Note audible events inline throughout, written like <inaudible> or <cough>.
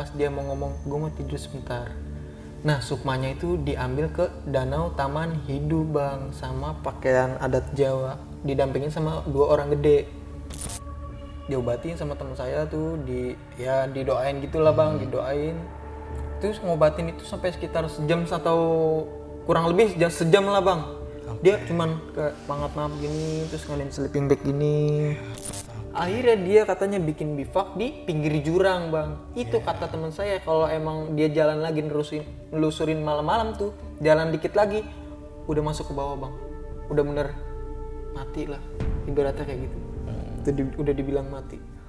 pas dia mau ngomong gue mau tidur sebentar. Nah sukmanya itu diambil ke danau taman hidup bang sama pakaian adat Jawa. Didampingin sama dua orang gede. Diobatin sama teman saya tuh di ya didoain gitulah bang didoain. Terus ngobatin itu sampai sekitar sejam atau kurang lebih sejam, sejam lah bang. Dia cuman kayak mangap mangap gini terus ngadain sleeping bag gini akhirnya dia katanya bikin bivak di pinggir jurang bang. Itu kata teman saya kalau emang dia jalan lagi nerusin nelusurin malam-malam tuh jalan dikit lagi udah masuk ke bawah bang. Udah bener mati lah ibaratnya kayak gitu. Itu di- udah dibilang mati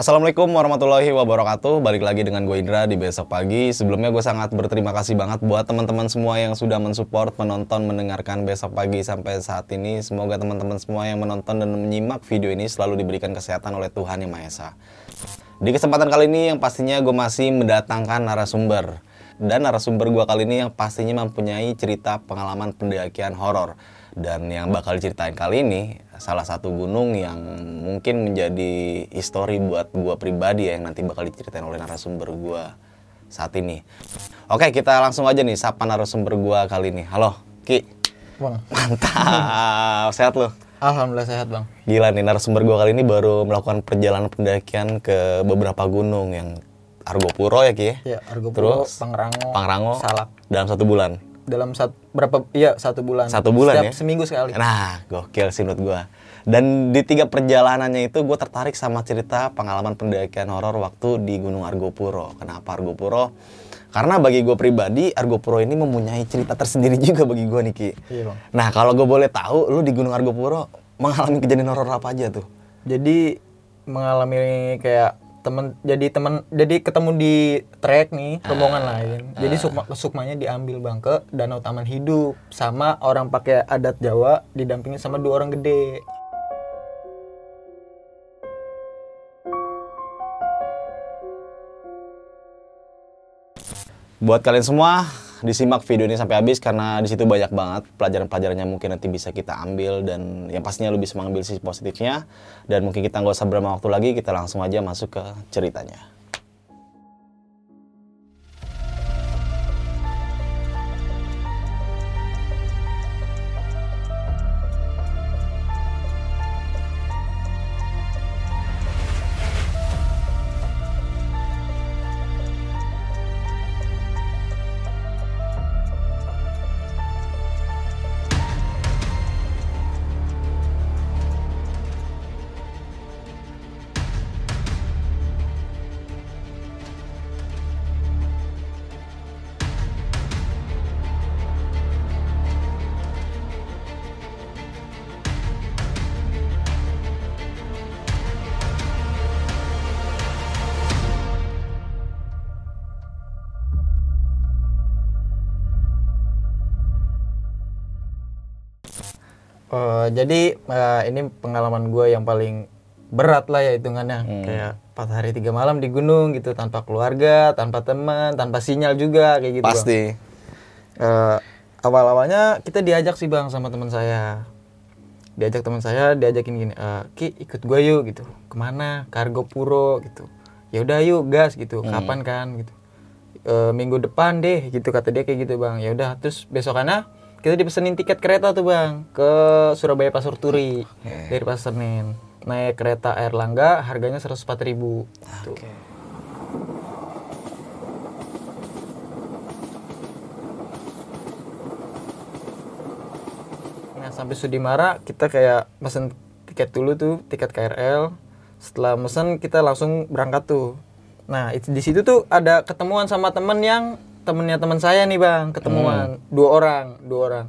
Assalamualaikum warahmatullahi wabarakatuh. Balik lagi dengan gue Indra di besok pagi. Sebelumnya gue sangat berterima kasih banget buat teman-teman semua yang sudah mensupport, menonton, mendengarkan besok pagi sampai saat ini. Semoga teman-teman semua yang menonton dan menyimak video ini selalu diberikan kesehatan oleh Tuhan Yang Maha Esa. Di kesempatan kali ini yang pastinya gue masih mendatangkan narasumber. Dan narasumber gue kali ini yang pastinya mempunyai cerita pengalaman pendakian horor. Dan yang bakal diceritain kali ini salah satu gunung yang mungkin menjadi histori buat gue pribadi ya, yang nanti bakal diceritain oleh narasumber gue saat ini. Oke kita langsung aja nih sapa narasumber gue kali ini. Halo Ki, bang mantap, <laughs> sehat lo? alhamdulillah sehat bang Gila nih narasumber gue kali ini baru melakukan perjalanan pendakian ke beberapa gunung yang Argopuro ya Ki ya? ya Argopuro Terus Pangrango Pangrango Salak dalam satu bulan. Dalam satu berapa iya satu bulan Satu bulan Setiap ya? seminggu sekali Nah, gokil sih menurut gue. Dan di tiga perjalanannya itu gue tertarik sama cerita pengalaman pendakian horor waktu di Gunung Argopuro. Kenapa Argopuro? Karena bagi gue pribadi, Argopuro ini mempunyai cerita tersendiri <laughs> juga bagi gue nih Ki. iya bang Nah, kalau gue boleh tahu, lu di Gunung Argopuro mengalami kejadian horor apa aja tuh? jadi mengalami kayak temen jadi temen jadi ketemu di trek nih rombongan lain. Jadi sukma sukmanya diambil bang ke danau taman hidup sama orang pakai adat Jawa didampingi sama dua orang gede. Buat kalian semua, disimak video ini sampai habis karena di situ banyak banget pelajaran-pelajarannya mungkin nanti bisa kita ambil dan yang pastinya lu bisa mengambil sisi positifnya dan mungkin kita nggak usah berlama waktu lagi kita langsung aja masuk ke ceritanya. Jadi eh, ini pengalaman gue yang paling berat lah ya hitungannya. Kayak empat hari tiga malam di gunung gitu tanpa keluarga tanpa teman tanpa sinyal juga kayak gitu Bang. Pasti. Eh, awal-awalnya kita diajak sih bang sama teman saya. Diajak teman saya diajakin gini "Eh, ki ikut gue yuk gitu. Ke mana? Kargo puro gitu. Ya udah yuk gas gitu. Kapan kan? gitu. "Eh, minggu depan deh gitu kata dia kayak gitu bang. Ya udah terus besokannya kita dipesenin tiket kereta tuh bang ke Surabaya Pasur Turi dari Pasar Senen naik kereta Air Langga harganya 104.000 ribu tuh. Nah sampai Sudimara kita kayak mesen tiket dulu tuh tiket KRL. Setelah mesen kita langsung berangkat tuh. Nah itu di situ tuh ada ketemuan sama temen yang temennya teman saya nih bang ketemuan dua orang dua orang.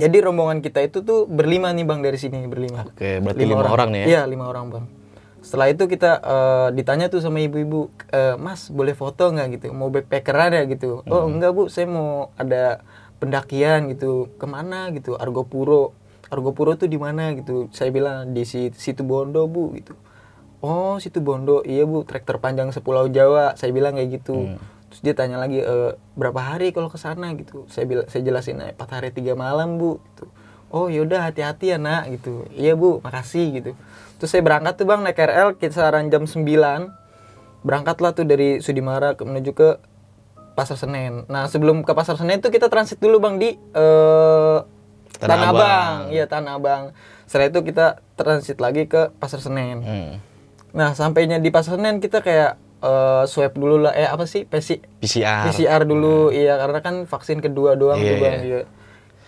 Jadi rombongan kita itu tuh berlima nih bang dari sini berlima. Oke, berarti lima orang nih ya? Iya lima orang bang. Setelah itu kita eh, ditanya tuh sama ibu-ibu, "Eh, Mas boleh foto nggak gitu? Mau backpacker ada gitu? Oh enggak bu, saya mau ada pendakian gitu. Ke mana gitu? Argopuro. Argopuro tuh di mana gitu? Saya bilang di si- situ Bondo bu gitu. Oh situ Bondo, iya bu, trek terpanjang sepulau Jawa. Saya bilang kayak gitu. Terus dia tanya lagi e, berapa hari kalau ke sana? Gitu. Saya bilang saya jelasin "Eh, empat hari tiga malam bu. Gitu. Oh yaudah hati-hati ya nak. Gitu. Iya bu makasih. Gitu. Terus saya berangkat tuh bang naik KRL kisaran jam 9 berangkatlah tuh dari Sudimara ke, menuju ke Pasar Senen. Nah sebelum ke Pasar Senen itu kita transit dulu bang di Tanah Tanah Abang. Abang. Iya Tanah Abang. Setelah itu kita transit lagi ke Pasar Senen. Hmm. Nah, sampainya di Pasar Senen kita kayak eh, swab dulu lah. Eh apa sih? PC, PCR. PCR dulu. Iya, karena kan vaksin kedua doang tuh, Bang. iya. Iya.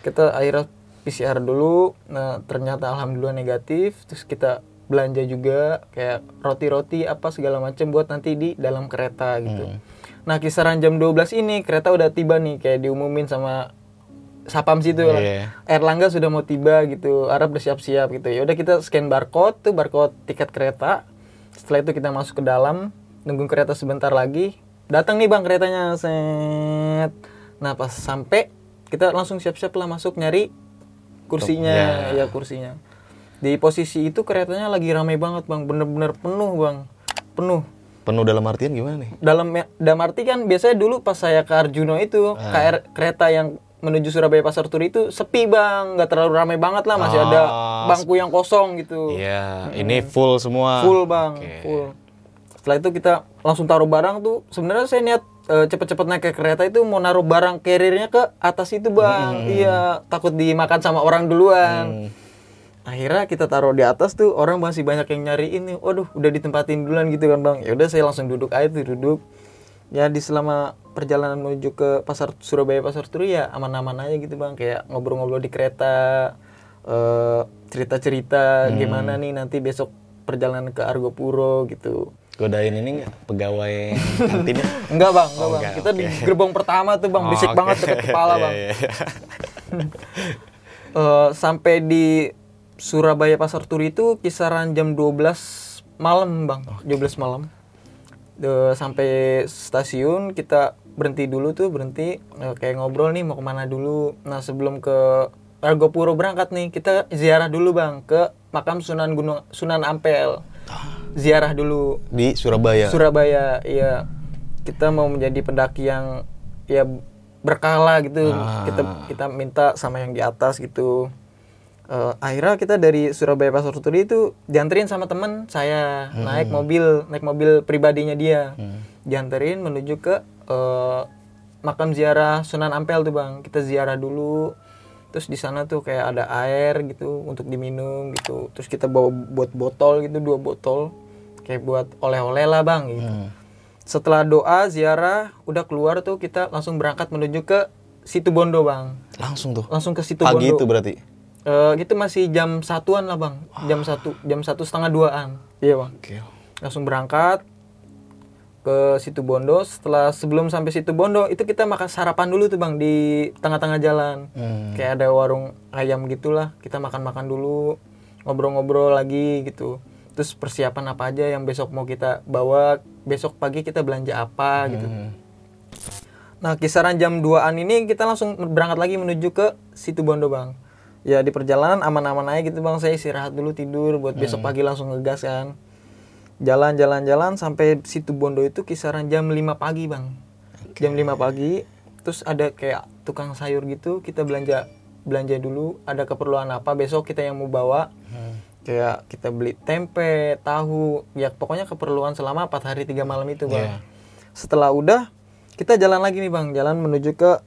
Kita akhirnya PCR dulu. Nah, ternyata alhamdulillah negatif. Terus kita belanja juga kayak roti-roti apa segala macam buat nanti di dalam kereta gitu. Hmm. Nah, kisaran jam 12 ini kereta udah tiba nih kayak diumumin sama Sapam situ lah. Iya. Erlangga sudah mau tiba gitu, Arab udah siap-siap gitu. Ya udah kita scan barcode tuh barcode tiket kereta. Setelah itu kita masuk ke dalam, nunggu kereta sebentar lagi. Datang nih bang keretanya, set. Nah pas sampai kita langsung siap-siap lah masuk nyari kursinya, Ya. ya kursinya. Di posisi itu keretanya lagi ramai banget bang, bener-bener penuh bang, penuh Penuh dalam artian gimana nih? dalam dalam arti kan biasanya dulu pas saya ke Arjuno itu Ah. KR kereta yang menuju Surabaya Pasar Turi itu sepi bang nggak terlalu ramai banget lah masih ada Ah, bangku yang kosong gitu Iya, ini full semua. full bang Oke. full setelah itu kita langsung taruh barang tuh. Sebenarnya saya niat eh, cepet-cepet naik ke kereta itu mau naruh barang carriernya ke atas itu bang. Iya takut dimakan sama orang duluan. Hmm. akhirnya kita taruh di atas tuh orang masih banyak yang nyariin nih. Waduh udah ditempatin duluan gitu kan bang. Ya udah saya langsung duduk aja tuh duduk. Ya di selama perjalanan menuju ke pasar Surabaya pasar Turi ya aman-aman aja gitu bang. Kayak ngobrol-ngobrol di kereta eh, cerita-cerita gimana nih nanti besok perjalanan ke Argopuro gitu Godain ini nggak pegawai kantinnya? <laughs> enggak bang enggak Oh, bang enggak, kita di oke. gerbong pertama tuh bang berisik Oh, banget deket kepala bang Iya, iya. <laughs> Eh, sampai di Surabaya Pasar Turi itu kisaran jam 12 malam bang, 12 malam. De- sampai stasiun kita berhenti dulu tuh berhenti eh, kayak ngobrol nih mau ke mana dulu. Nah sebelum ke Argopuro berangkat nih kita ziarah dulu bang ke makam Sunan Gunung Sunan Ampel. Ziarah dulu Di Surabaya. Surabaya, iya. Kita mau menjadi pendaki yang ya berkala gitu. Ah. Kita kita minta sama yang di atas gitu. Eh, akhirnya kita dari Surabaya Pasar Turi itu dianterin sama temen saya naik mobil naik mobil pribadinya dia dianterin menuju ke eh, makam ziarah Sunan Ampel tuh bang kita ziarah dulu terus di sana tuh kayak ada air gitu untuk diminum gitu terus kita bawa buat botol gitu dua botol kayak buat oleh-oleh lah bang gitu Hmm. setelah doa ziarah udah keluar tuh kita langsung berangkat menuju ke situ Bondo bang Langsung tuh. langsung ke situ Pagi Bondo itu berarti. Eh, gitu masih jam satuan lah bang jam satu jam satu setengah duaan iya bang Oke. langsung berangkat ke situ Bondo setelah sebelum sampai situ Bondo itu kita makan sarapan dulu tuh bang di tengah-tengah jalan Hmm. kayak ada warung ayam gitulah kita makan-makan dulu ngobrol-ngobrol lagi gitu terus persiapan apa aja yang besok mau kita bawa besok pagi kita belanja apa gitu Hmm. Nah, kisaran jam 2-an ini kita langsung berangkat lagi menuju ke situ Bondo, Bang. Ya di perjalanan aman-aman aja gitu, Bang. Saya istirahat dulu tidur buat besok pagi langsung ngegas kan. Jalan-jalan-jalan sampai situ Bondo itu kisaran jam 5 pagi, Bang. Jam 5 pagi, terus ada kayak tukang sayur gitu, kita belanja belanja dulu, ada keperluan apa besok kita yang mau bawa. Kayak kita beli tempe, tahu, ya pokoknya keperluan selama 4 hari 3 malam itu, Bang. Iya. Setelah udah kita jalan lagi nih bang, jalan menuju ke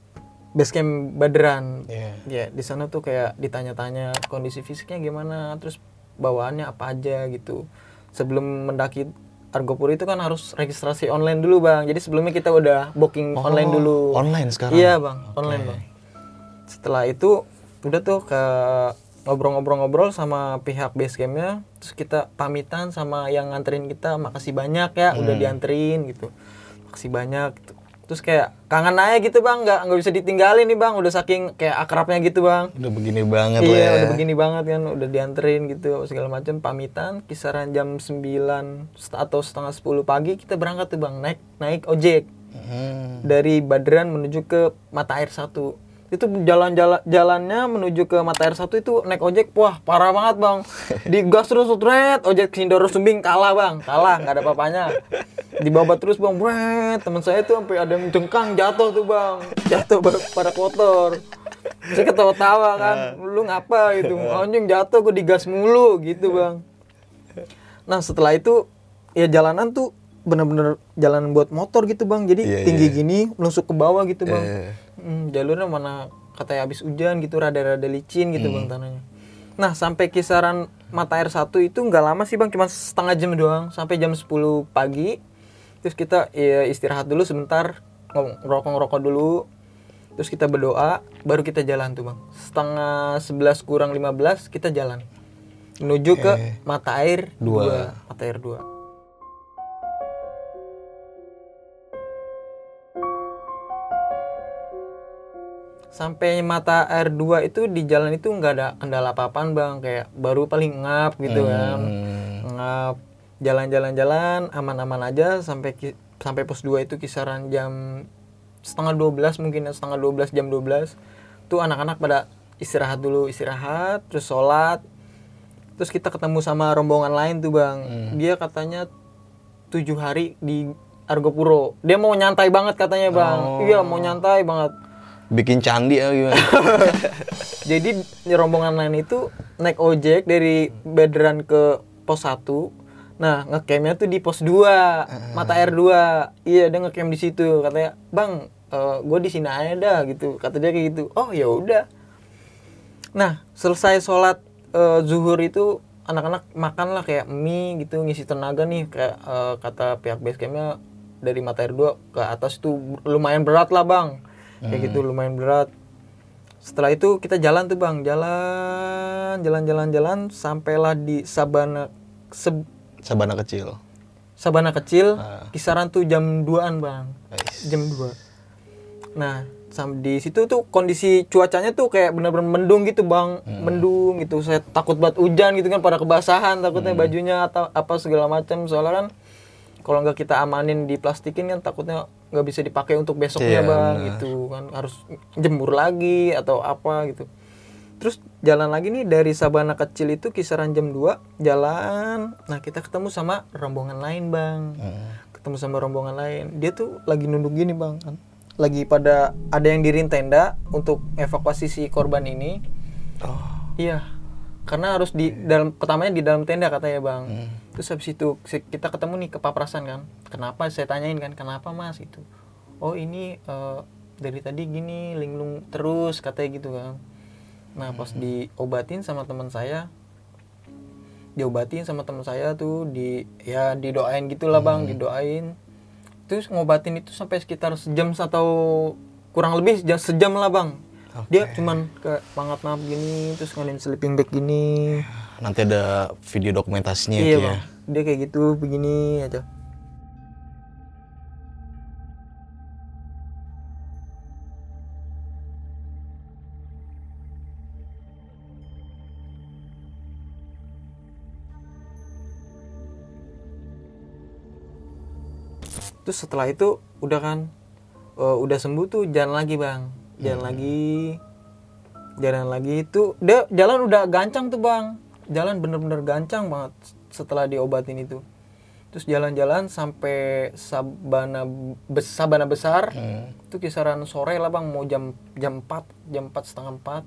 base camp Badran. Iya. Ya di sana tuh kayak ditanya-tanya kondisi fisiknya gimana, terus bawaannya apa aja gitu. Sebelum mendaki Argopuro itu kan harus registrasi online dulu bang. Jadi sebelumnya kita udah booking Oh, online dulu. online sekarang? Iya bang, online bang. Setelah itu udah tuh ke ngobrol-ngobrol-ngobrol sama pihak base campnya, terus kita pamitan sama yang nganterin kita, makasih banyak ya, udah dianterin gitu, makasih banyak. Gitu. Terus kayak kangen aja gitu bang, nggak nggak bisa ditinggalin nih bang, udah saking kayak akrabnya gitu bang. Udah begini banget lah Iya, ya. udah begini banget kan, udah dianterin gitu segala macam pamitan kisaran jam 9 set- atau setengah 10 pagi kita berangkat tuh bang naik naik ojek Hmm. dari Badran menuju ke Mata Air Satu. Itu jalan-jalan jalannya menuju ke Mata Air Satu itu naik ojek, wah parah banget bang. <laughs> Digas terus, tret, ojek Sindoro Sumbing kalah bang, kalah nggak ada papanya. dibabat terus bang. Bret, teman saya tuh sampai ada yang jengkang jatuh tuh bang. Jatuh pada, kotor. Saya ketawa-tawa kan. Lu ngapa gitu anjing jatuh gue digas mulu gitu bang. Nah setelah itu ya jalanan tuh bener-bener jalan buat motor gitu bang. Jadi Iya, tinggi iya. gini langsung ke bawah gitu bang. Eh. Hmm, jalurnya mana katanya habis hujan gitu rada-rada licin gitu Hmm. bang tanahnya. Nah sampai kisaran mata air satu itu nggak lama sih bang cuma setengah jam doang sampai jam 10 pagi. Terus kita ya, istirahat dulu sebentar ngerokok ngerokok dulu. Terus kita berdoa baru kita jalan tuh bang. Setengah 11 kurang 15 kita jalan. Menuju ke mata air Dua. dua mata air dua sampai mata air 2 itu di jalan itu nggak ada kendala apa-apaan bang. Kayak baru paling ngap gitu kan. Hmm. ngap jalan-jalan-jalan aman-aman aja sampai sampai pos 2 itu kisaran jam setengah 12 mungkin setengah 12 jam 12 tuh anak-anak pada istirahat dulu istirahat terus sholat. Terus kita ketemu sama rombongan lain tuh bang. Dia katanya tujuh hari di Argopuro. Dia mau nyantai banget katanya bang. Iya mau nyantai banget Bikin candi ya gimana? <laughs> jadi rombongan lain itu naik ojek dari Bedran ke pos 1 nah ngecampnya tuh di pos 2 mata air 2 iya dia ngecamp di situ. Katanya bang gue di sini aja dah gitu. Kata dia kayak gitu. Oh ya udah. Nah selesai sholat eh, zuhur itu anak-anak makan lah kayak mie gitu ngisi tenaga nih. Kayak eh, kata pihak base campnya dari mata air 2 ke atas itu lumayan berat lah bang kayak gitu lumayan berat. Setelah itu kita jalan tuh bang. Jalan jalan jalan jalan sampailah di Sabana Se- Sabana kecil. Sabana kecil Ah. kisaran tuh jam 2an bang. Guys. jam 2 nah di situ tuh kondisi cuacanya tuh kayak bener-bener mendung gitu bang. Mendung gitu. Saya takut banget hujan gitu kan pada kebasahan takutnya bajunya atau apa segala macam. Soalnya kan kalau nggak kita amanin di plastikin kan takutnya nggak bisa dipakai untuk besoknya Iya, bang benar. gitu kan harus jemur lagi atau apa gitu terus jalan lagi nih dari Sabana kecil itu kisaran jam 2 jalan nah kita ketemu sama rombongan lain bang Hmm. ketemu sama rombongan lain dia tuh lagi nunduk gini bang kan lagi pada ada yang dirin tenda untuk evakuasi si korban ini Oh. iya karena harus di dalam pertamanya di dalam tenda katanya bang Hmm. Terus habis itu kita ketemu nih kepaprasan kan. Kenapa saya tanyain kan kenapa mas itu oh ini eh, dari tadi gini linglung terus katanya gitu kan. Nah pas diobatin sama teman saya diobatin sama teman saya tuh di ya didoain gitulah bang didoain. Terus ngobatin itu sampai sekitar sejam atau kurang lebih sejam, sejam lah bang dia cuman kayak mangap mangap gini terus ngalamin sleeping bag gini. Nanti ada video dokumentasinya iya bang ya. dia kayak gitu begini aja. Terus setelah itu udah kan eh, udah sembuh tuh jalan lagi bang jalan lagi. Jalan lagi. Itu dia jalan udah gancang tuh bang. Jalan bener-bener gancang banget setelah diobatin itu. Terus jalan-jalan sampai Sabana Bes- Sabana besar. Hmm. itu kisaran sore lah bang. Mau jam jam 4 jam 4 setengah 4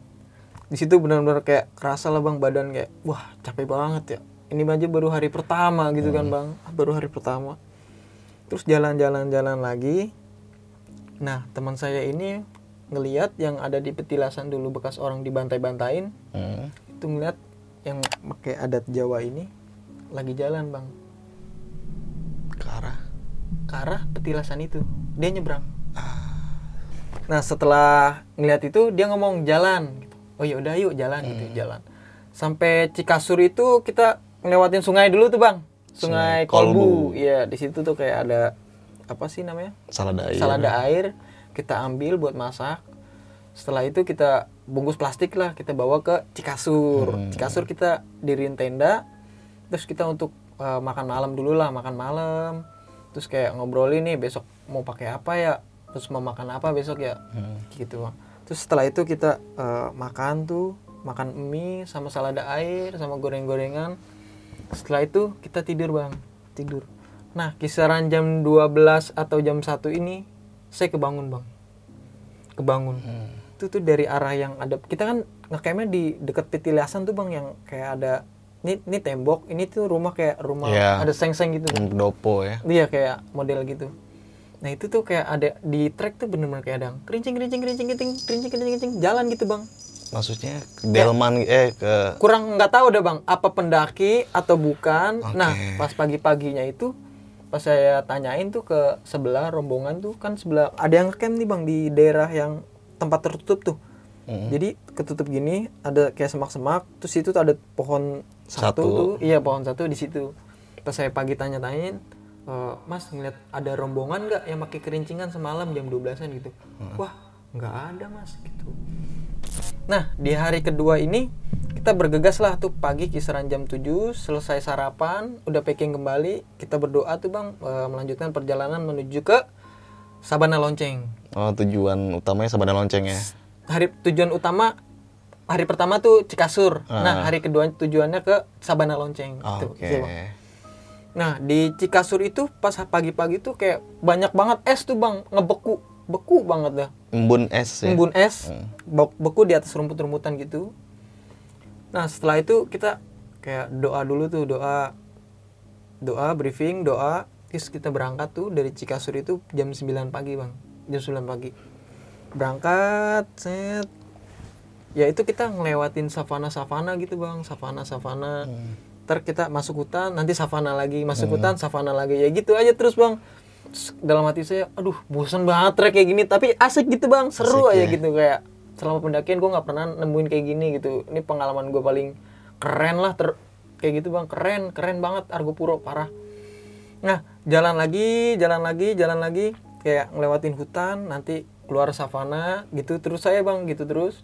di situ benar-benar kayak kerasa lah bang badan kayak wah capek banget ya. Ini aja baru hari pertama gitu kan bang. Ah, baru hari pertama. Terus jalan-jalan-jalan lagi. Nah teman saya ini ngeliat yang ada di petilasan dulu bekas orang dibantai-bantain Hmm. itu ngeliat yang pakai adat Jawa ini lagi jalan bang Ke arah. ke arah petilasan itu dia nyebrang nah setelah ngeliat itu dia ngomong jalan gitu. oh ya udah yuk jalan gitu jalan sampai Cikasur itu kita ngelewatin sungai dulu tuh bang sungai, Sungai Kolbu. Kolbu iya di situ tuh kayak ada apa sih namanya Salada air. salada air kita ambil buat masak. Setelah itu kita bungkus plastik lah kita bawa ke Cikasur. Cikasur kita diriin tenda terus kita untuk uh, makan malam dulu lah makan malam. Terus kayak ngobrolin nih besok mau pakai apa ya? Terus mau makan apa besok ya? Gitu. Terus setelah itu kita uh, makan tuh makan mie sama salada air sama goreng-gorengan. Setelah itu kita tidur bang. Tidur. Nah, kisaran jam 12 atau jam 1 ini saya kebangun, Bang. Kebangun. Itu tuh dari arah yang ada kita kan ngecampnya di dekat Petilasan tuh, Bang, yang kayak ada ini, ini tembok, ini tuh rumah kayak rumah Iya. ada seng-seng gitu. Pendopo ya. Iya kayak model gitu. Nah itu tuh kayak ada di trek tuh bener-bener kayak ada kerincing kerincing kerincing kerincing kerincing kerincing kerincing jalan gitu bang. Maksudnya delman eh ke Kurang nggak tahu deh bang apa pendaki atau bukan. Oke. Nah pas pagi-paginya itu pas saya tanyain tuh ke sebelah rombongan tuh kan sebelah ada yang camp nih bang di daerah yang tempat tertutup tuh. Mm. Jadi ketutup gini ada kayak semak-semak terus itu tuh ada pohon satu, Satu. tuh iya pohon satu di situ. Pas saya pagi tanya-tanyain "E, Mas ngeliat ada rombongan nggak yang pakai kerincingan semalam jam 12-an gitu. Wah, nggak ada Mas gitu. Nah, di hari kedua ini kita bergegas lah tuh pagi kisaran jam 7 selesai sarapan, udah packing kembali, kita berdoa tuh Bang eh, melanjutkan perjalanan menuju ke Sabana Lonceng. Oh, tujuan utamanya Sabana Lonceng ya. Hari tujuan utama hari pertama tuh Cikasur. Ah. Nah, hari kedua tujuannya ke Sabana Lonceng Oke. gitu. Gitu, Bang. Nah, di Cikasur itu pas pagi-pagi tuh kayak banyak banget es tuh Bang, ngebeku, beku banget dah. Embun es ya. embun es Hmm. bek- beku di atas rumput-rumputan gitu nah setelah itu kita kayak doa dulu tuh doa doa briefing doa terus kita berangkat tuh dari Cikasur itu jam 9 pagi bang. Jam 9 pagi. Berangkat set. Ya itu kita ngelewatin savana savana gitu bang. Savana savana ntar kita masuk hutan nanti savana lagi. Masuk hutan savana lagi. Ya gitu aja terus bang. Terus dalam hati saya aduh bosan banget trek kayak gini. Tapi asik gitu bang. Seru Asik aja ya. gitu kayak selama pendakian gue nggak pernah nemuin kayak gini gitu. Ini pengalaman gue paling keren lah ter kayak gitu bang. Keren keren banget Argo Puro parah. Nah, jalan lagi, jalan lagi, jalan lagi, kayak ngelewatin hutan, nanti keluar savana, gitu. Terus saya bang, gitu terus.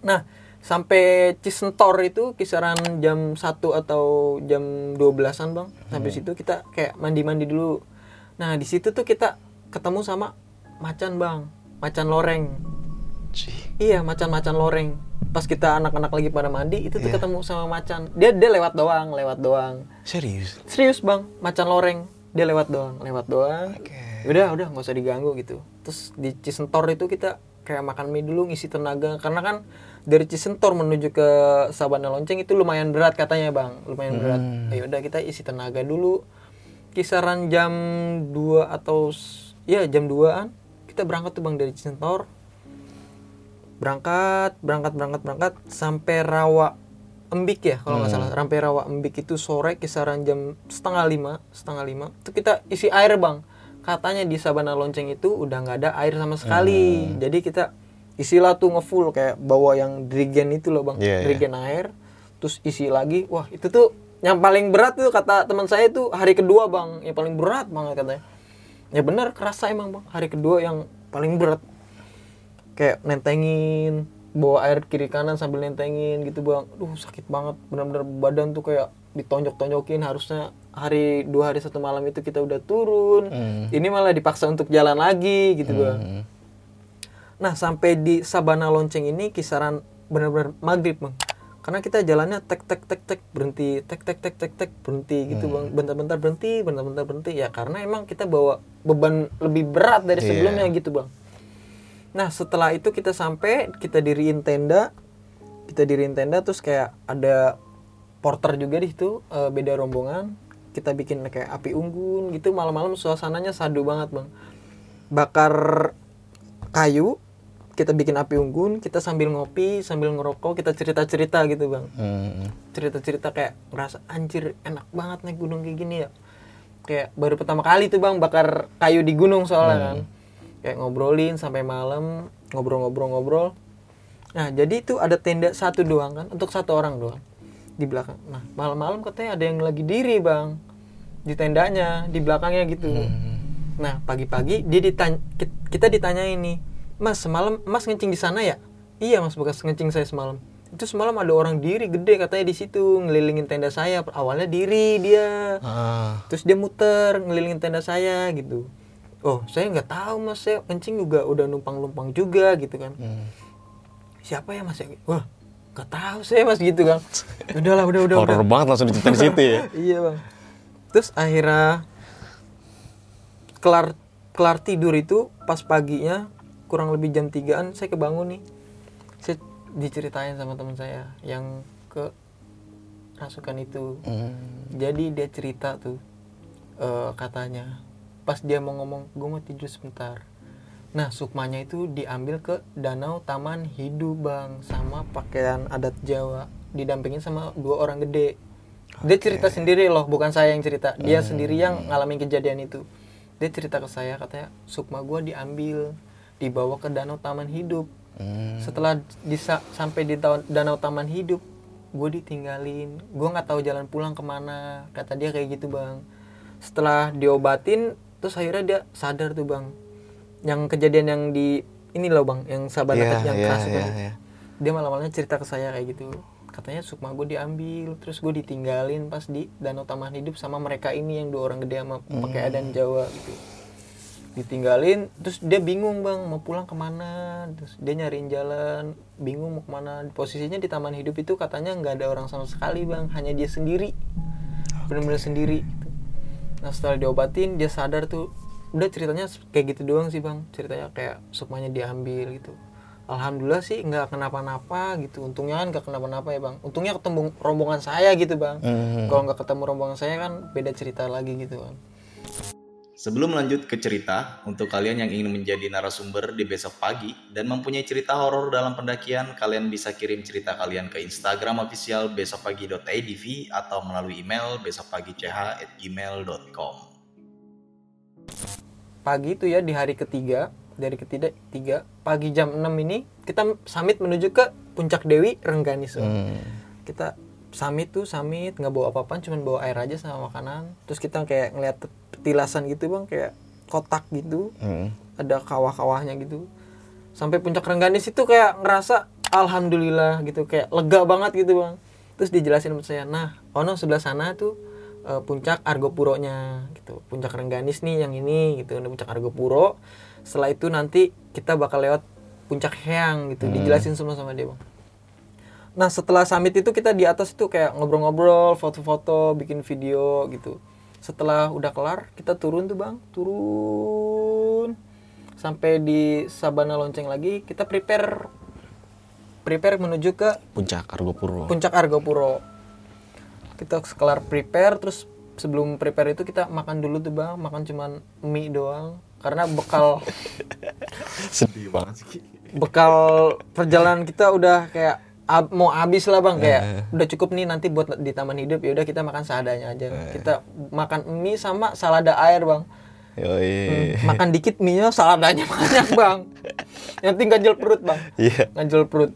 Nah, sampai Cisentor itu kisaran jam 1 atau jam 12-an bang, sampai situ kita kayak mandi-mandi dulu. Nah, di situ tuh kita ketemu sama macan bang, macan loreng. Iya, macan-macan loreng. Pas kita anak-anak lagi pada mandi, itu tuh Iya. ketemu sama macan. Dia dia lewat doang, lewat doang. Serius. Serius bang, macan loreng dia lewat doang, lewat doang. Oke. Udah, udah nggak usah diganggu gitu. Terus di Cisentor itu kita kayak makan mie dulu ngisi tenaga karena kan dari Cisentor menuju ke Sabana Lonceng itu lumayan berat katanya bang, lumayan berat. Ayo udah kita isi tenaga dulu. Kisaran jam 2 atau ya jam 2an kita berangkat tuh bang dari Cisentor. Berangkat, berangkat, berangkat, berangkat sampai Rawa Embik ya kalau nggak salah. Sampai Rawa Embik itu sore kisaran jam setengah lima, setengah lima. Itu kita isi air bang. Katanya di Sabana Lonceng itu udah nggak ada air sama sekali. Jadi kita isilah tuh ngefull kayak bawa yang drigen itu loh bang, Iya, iya. drigen air. Terus isi lagi. Wah itu tuh yang paling berat tuh kata teman saya itu hari kedua bang, yang paling berat banget katanya. Ya benar kerasa emang bang hari kedua yang paling berat kayak nentengin bawa air kiri kanan sambil nentengin gitu bang. Duh sakit banget. Benar-benar badan tuh kayak ditonjok-tonjokin. Harusnya hari dua hari satu malam itu kita udah turun. Hmm. ini malah dipaksa untuk jalan lagi gitu bang. Hmm. nah sampai di Sabana Lonceng ini kisaran benar-benar maghrib bang. Karena kita jalannya tek tek tek tek berhenti tek tek tek tek tek berhenti gitu bang. Bentar-bentar berhenti bentar-bentar berhenti. Ya karena emang kita bawa beban lebih berat dari Iya. sebelumnya gitu bang Nah setelah itu kita sampai kita diriin tenda, kita diriin tenda terus kayak ada porter juga di situ eh, beda rombongan. Kita bikin kayak api unggun gitu malam-malam suasananya sadu banget bang. Bakar kayu, kita bikin api unggun, kita sambil ngopi, sambil ngerokok, kita cerita-cerita gitu bang Hmm. cerita-cerita kayak ngerasa anjir enak banget naik gunung kayak gini ya kayak baru pertama kali tuh bang bakar kayu di gunung soalnya kan kayak ngobrolin sampai malam ngobrol-ngobrol-ngobrol. Nah jadi itu ada tenda satu doang kan untuk satu orang doang di belakang. Nah malam-malam katanya ada yang lagi diri bang di tendanya di belakangnya gitu. Nah pagi-pagi dia ditanya kita ditanya ini mas semalam mas ngencing di sana ya? Iya mas bekas ngencing saya semalam. Itu semalam ada orang diri gede katanya di situ ngelilingin tenda saya awalnya diri dia. Ah. terus dia muter ngelilingin tenda saya gitu oh saya nggak tahu mas. Saya kencing juga udah numpang numpang juga gitu kan. Hmm. siapa ya mas? Ya wah nggak tahu saya mas gitu kan. <laughs> Udahlah udah udah udah. Horor banget langsung diceritain di situ ya. <laughs> iya bang. Terus akhirnya kelar kelar tidur itu pas paginya kurang lebih jam 3an saya kebangun nih. Saya diceritain sama teman saya yang ke rasukan itu. Hmm. jadi dia cerita tuh eh, katanya pas dia mau ngomong gue mau tidur sebentar. Nah sukmanya itu diambil ke danau taman hidu bang sama pakaian adat Jawa. Didampingin sama dua orang gede. Dia cerita sendiri loh bukan saya yang cerita. Dia sendiri yang ngalamin kejadian itu. Dia cerita ke saya katanya sukma gue diambil dibawa ke danau taman hidup Hmm. setelah disa sampai di danau taman hidup gue ditinggalin. Gue nggak tahu jalan pulang ke mana kata dia kayak gitu bang. Setelah diobatin terus akhirnya dia sadar tuh bang. Yang kejadian yang di ini loh bang yang sahabat Iya, yang iya, keras kan. iya. dia malam-malamnya cerita ke saya kayak gitu. Katanya sukma gue diambil terus gue ditinggalin pas di danau taman hidup sama mereka ini yang dua orang gede sama pakai adan Jawa gitu. Ditinggalin terus dia bingung bang mau pulang ke mana? Terus dia nyariin jalan bingung mau ke mana. Posisinya di taman hidup itu katanya nggak ada orang sama sekali bang. Hanya dia sendiri. Benar-benar sendiri gitu. Nah setelah diobatin dia sadar tuh udah ceritanya kayak gitu doang sih bang. Ceritanya kayak sukmanya diambil gitu. Alhamdulillah sih nggak kenapa-napa gitu. Untungnya kan nggak kenapa-napa ya bang. Untungnya ketemu rombongan saya gitu bang. Hmm. kalau nggak ketemu rombongan saya kan beda cerita lagi gitu bang Sebelum lanjut ke cerita, untuk kalian yang ingin menjadi narasumber di besok pagi dan mempunyai cerita horor dalam pendakian, kalian bisa kirim cerita kalian ke Instagram official besokpagi.idv atau melalui email besokpagi.ch@gmail.com. pagi itu ya di hari ketiga dari ketiga tiga pagi jam 6 ini kita summit menuju ke puncak Dewi Rengganis. Hmm. kita summit tuh summit nggak bawa apa-apa cuman bawa air aja sama makanan. Terus kita kayak ngeliat petilasan gitu bang kayak kotak gitu. Hmm. ada kawah-kawahnya gitu. Sampai puncak Rengganis itu kayak ngerasa alhamdulillah gitu. Kayak lega banget gitu bang. Terus dijelasin sama saya nah ono sebelah sana tuh eh, puncak Argopuronya gitu. Puncak Rengganis nih yang ini gitu. Puncak Argopuro. Setelah itu nanti kita bakal lewat puncak Heang gitu. Dijelasin semua sama dia bang Nah setelah summit itu kita di atas itu kayak ngobrol-ngobrol, foto-foto, bikin video gitu. Setelah udah kelar kita turun tuh bang, turun sampai di Sabana Lonceng lagi kita prepare prepare menuju ke Puncak Argopuro. puncak Argopuro. Kita kelar prepare terus sebelum prepare itu kita makan dulu tuh bang, makan cuman mie doang karena bekal <laughs> Sedih banget sih. bekal perjalanan kita udah kayak ab- mau habis lah bang. Kayak udah cukup nih nanti buat di taman hidup ya udah kita makan seadanya aja. Kita makan mie sama salada air bang. Yoi. Hmm, makan dikit mie nya saladanya <laughs> banyak bang. Yang penting ganjel perut bang. Iya. ganjel perut.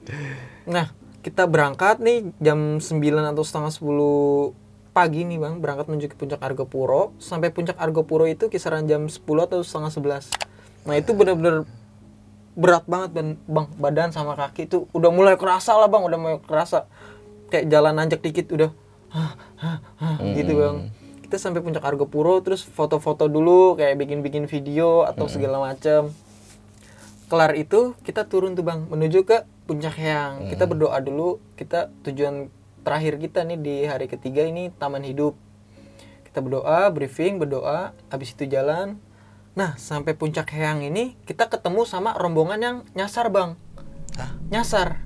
Nah kita berangkat nih jam 9 atau setengah 10 pagi nih bang. Berangkat menuju ke puncak Argopuro. Sampai puncak Argopuro itu kisaran jam 10 atau setengah 11 nah itu bener-bener berat banget bang, bang badan sama kaki itu udah mulai kerasa lah bang. Udah mulai kerasa. Kayak jalan nanjak dikit udah. Hah, hah, hah, gitu bang. Kita sampai puncak Argopuro terus foto-foto dulu kayak bikin-bikin video atau segala macam kelar itu kita turun tuh bang menuju ke puncak Heang kita berdoa dulu kita tujuan terakhir kita nih di hari ketiga ini taman hidup. Kita berdoa briefing berdoa habis itu jalan nah sampai puncak Heang ini kita ketemu sama rombongan yang nyasar bang. Nyasar.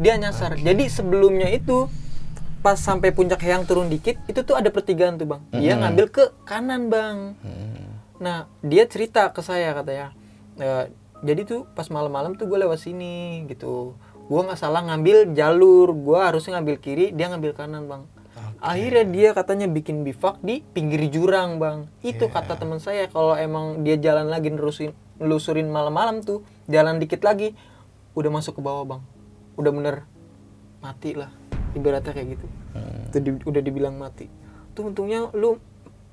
Dia nyasar. Jadi sebelumnya itu pas sampai puncak Heang turun dikit itu tuh ada pertigaan tuh bang. Dia ngambil ke kanan bang. Nah, dia cerita ke saya katanya. "E, jadi tuh pas malam-malam tuh gue lewat sini gitu. Gue nggak salah ngambil jalur, gue harusnya ngambil kiri, dia ngambil kanan bang. Akhirnya dia katanya bikin bivak di pinggir jurang bang. Itu kata teman saya kalau emang dia jalan lagi nerusin nelusurin malam-malam tuh, jalan dikit lagi, udah masuk ke bawah bang. Udah bener mati lah, ibaratnya kayak gitu. Tuh di- udah dibilang mati. Tuh untungnya lu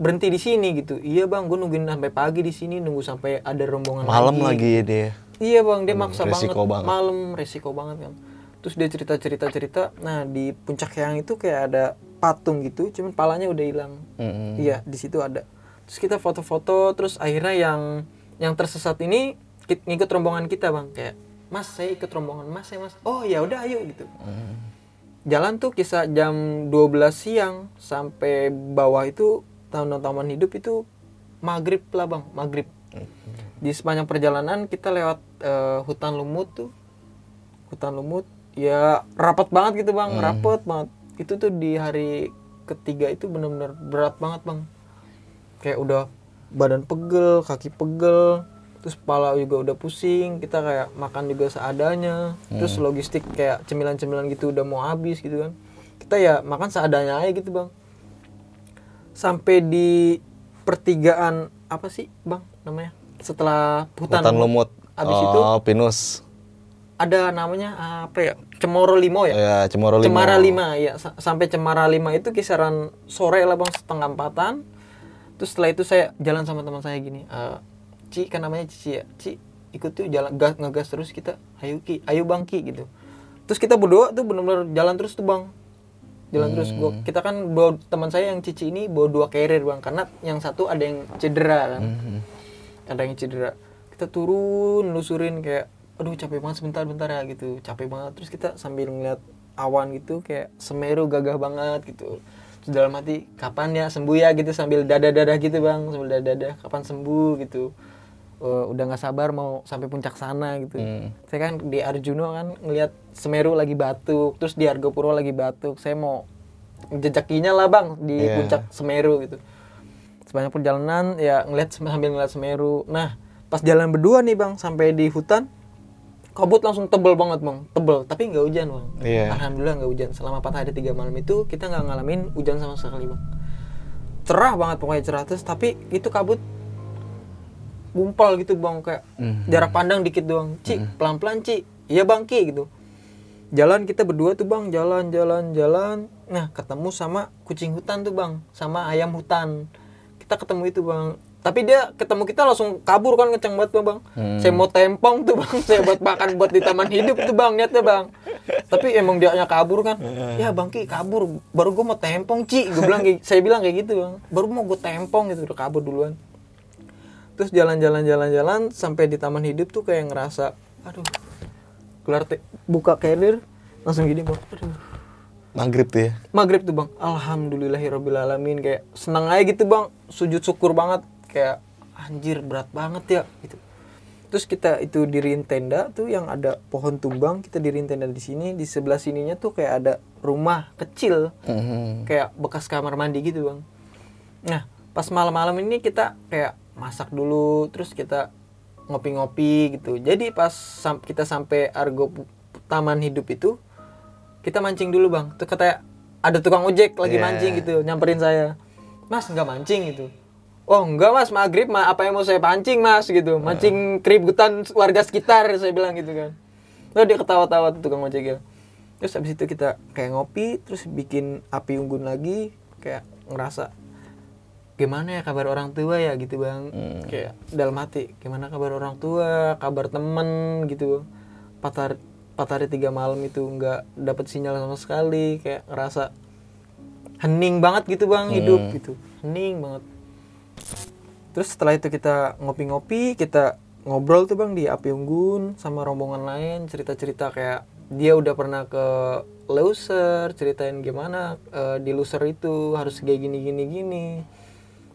berhenti di sini gitu. Iya bang, gue nungguin sampai pagi di sini, nunggu sampai ada rombongan Malam lagi ya dia. Iya bang, dia maksa resiko banget. banget. Malam resiko banget kan. Terus dia cerita cerita cerita. Nah di puncak yang itu kayak ada patung gitu, cuman palanya udah hilang. Mm-mm. Iya di situ ada. Terus kita foto-foto, terus akhirnya yang yang tersesat ini ngikut rombongan kita bang. Kayak Mas saya ikut rombongan Mas saya Mas. Oh ya udah ayo gitu. Jalan tuh kisah jam 12 siang sampai bawah itu taman-taman hidup itu maghrib lah bang maghrib di sepanjang perjalanan kita lewat eh, hutan lumut tuh hutan lumut ya rapat banget gitu bang rapat banget itu tuh di hari ketiga itu bener-bener berat banget bang. Kayak udah badan pegel kaki pegel terus kepala juga udah pusing kita kayak makan juga seadanya. Terus logistik kayak cemilan-cemilan gitu udah mau habis gitu kan. Kita ya makan seadanya aja gitu bang. Sampai di pertigaan apa sih bang namanya? Setelah hutan, Hutan lumut. habis oh, itu pinus. Ada namanya apa ya Cemoro Limo ya? Ya, Cemoro Limo. Cemara 5 ya sa- sampai Cemara 5 itu kisaran sore lah bang setengah empatan. Terus setelah itu saya jalan sama teman saya gini "Eh, Ci kan namanya Cici ya? Ci ikut tuh jalan gas ngegas terus kita. Ayo Ki ayo bang Ki gitu. Terus kita berdua tuh bener-bener jalan terus tuh bang. Jalan terus. Gua kita kan bawa teman saya yang Cici ini bawa dua carrier bang karena yang satu ada yang cedera kan. Ada yang cedera. Kita turun lusurin kayak aduh capek banget sebentar bentar ya gitu. Capek banget. Terus kita sambil ngeliat awan gitu kayak semeru gagah banget gitu. Terus dalam hati kapan ya sembuh ya? Gitu sambil dada dada gitu bang. Sambil dada dada kapan sembuh? Gitu. Eh, udah nggak sabar mau sampai puncak sana gitu. Saya kan di Arjuno kan ngeliat semeru lagi batuk terus di Argopuro lagi batuk. Saya mau jejakinya lah bang di Iya. puncak Semeru gitu. Sepanjang perjalanan ya ngeliat sambil ngeliat Semeru. Nah pas jalan berdua nih bang sampai di hutan kabut langsung tebel banget bang. Tebel tapi nggak hujan bang. Iya. alhamdulillah nggak hujan. Selama 4 hari tiga malam itu kita nggak ngalamin hujan sama sekali bang. Cerah banget pokoknya cerah. Terus tapi itu kabut gumpal gitu bang. Kayak jarak pandang dikit doang. Ci pelan pelan ci. Iya bang ki gitu. Jalan kita berdua tuh bang. Jalan jalan jalan. Nah ketemu sama kucing hutan tuh bang. Sama ayam hutan. Kita ketemu itu bang tapi dia ketemu kita langsung kabur kan ngeceng banget tuh bang. Saya mau tempong tuh bang. <laughs> Saya buat makan buat di taman hidup tuh bang niatnya bang. Tapi emang dia kabur kan. Ya bang ki kabur. Baru gue mau tempong ci. Gue bilang kayak saya bilang kayak gitu bang. Baru mau gue tempong gitu udah kabur duluan. Terus jalan-jalan jalan-jalan sampai di taman hidup tuh kayak ngerasa aduh keluar te- buka carrier langsung gini bang. Aduh. Maghrib tuh ya. maghrib tuh bang. Alhamdulillahirobbilalamin. Kayak seneng aja gitu bang. Sujud syukur banget kayak anjir berat banget ya gitu. Terus kita itu diriin tenda tuh yang ada pohon tumbang kita diriin tenda di sini di sebelah sininya tuh kayak ada rumah kecil. Mhm. kayak bekas kamar mandi gitu bang. Nah pas malam-malam ini kita kayak masak dulu terus kita ngopi-ngopi gitu. Jadi pas sam- kita sampai Argo Taman Hidup itu kita mancing dulu bang. Tuh kata ada tukang ojek lagi Yeah. mancing gitu nyamperin saya. Mas nggak mancing gitu oh enggak mas. Maghrib ma apa yang mau saya pancing mas? Gitu. Mancing keributan warga sekitar saya bilang gitu kan. Lalu dia ketawa-tawa tuh tukang ojek ya terus habis itu kita kayak ngopi terus bikin api unggun lagi kayak ngerasa gimana ya kabar orang tua ya? Gitu bang. Kayak dalam hati gimana kabar orang tua? Kabar temen? Gitu. Empat hari empat hari tiga malam itu nggak dapet sinyal sama sekali kayak ngerasa hening banget gitu bang hidup gitu. Hening banget terus setelah itu kita ngopi-ngopi kita ngobrol tuh bang di api unggun sama rombongan lain cerita-cerita kayak dia udah pernah ke loser ceritain gimana eh, di loser itu harus kayak gini gini gini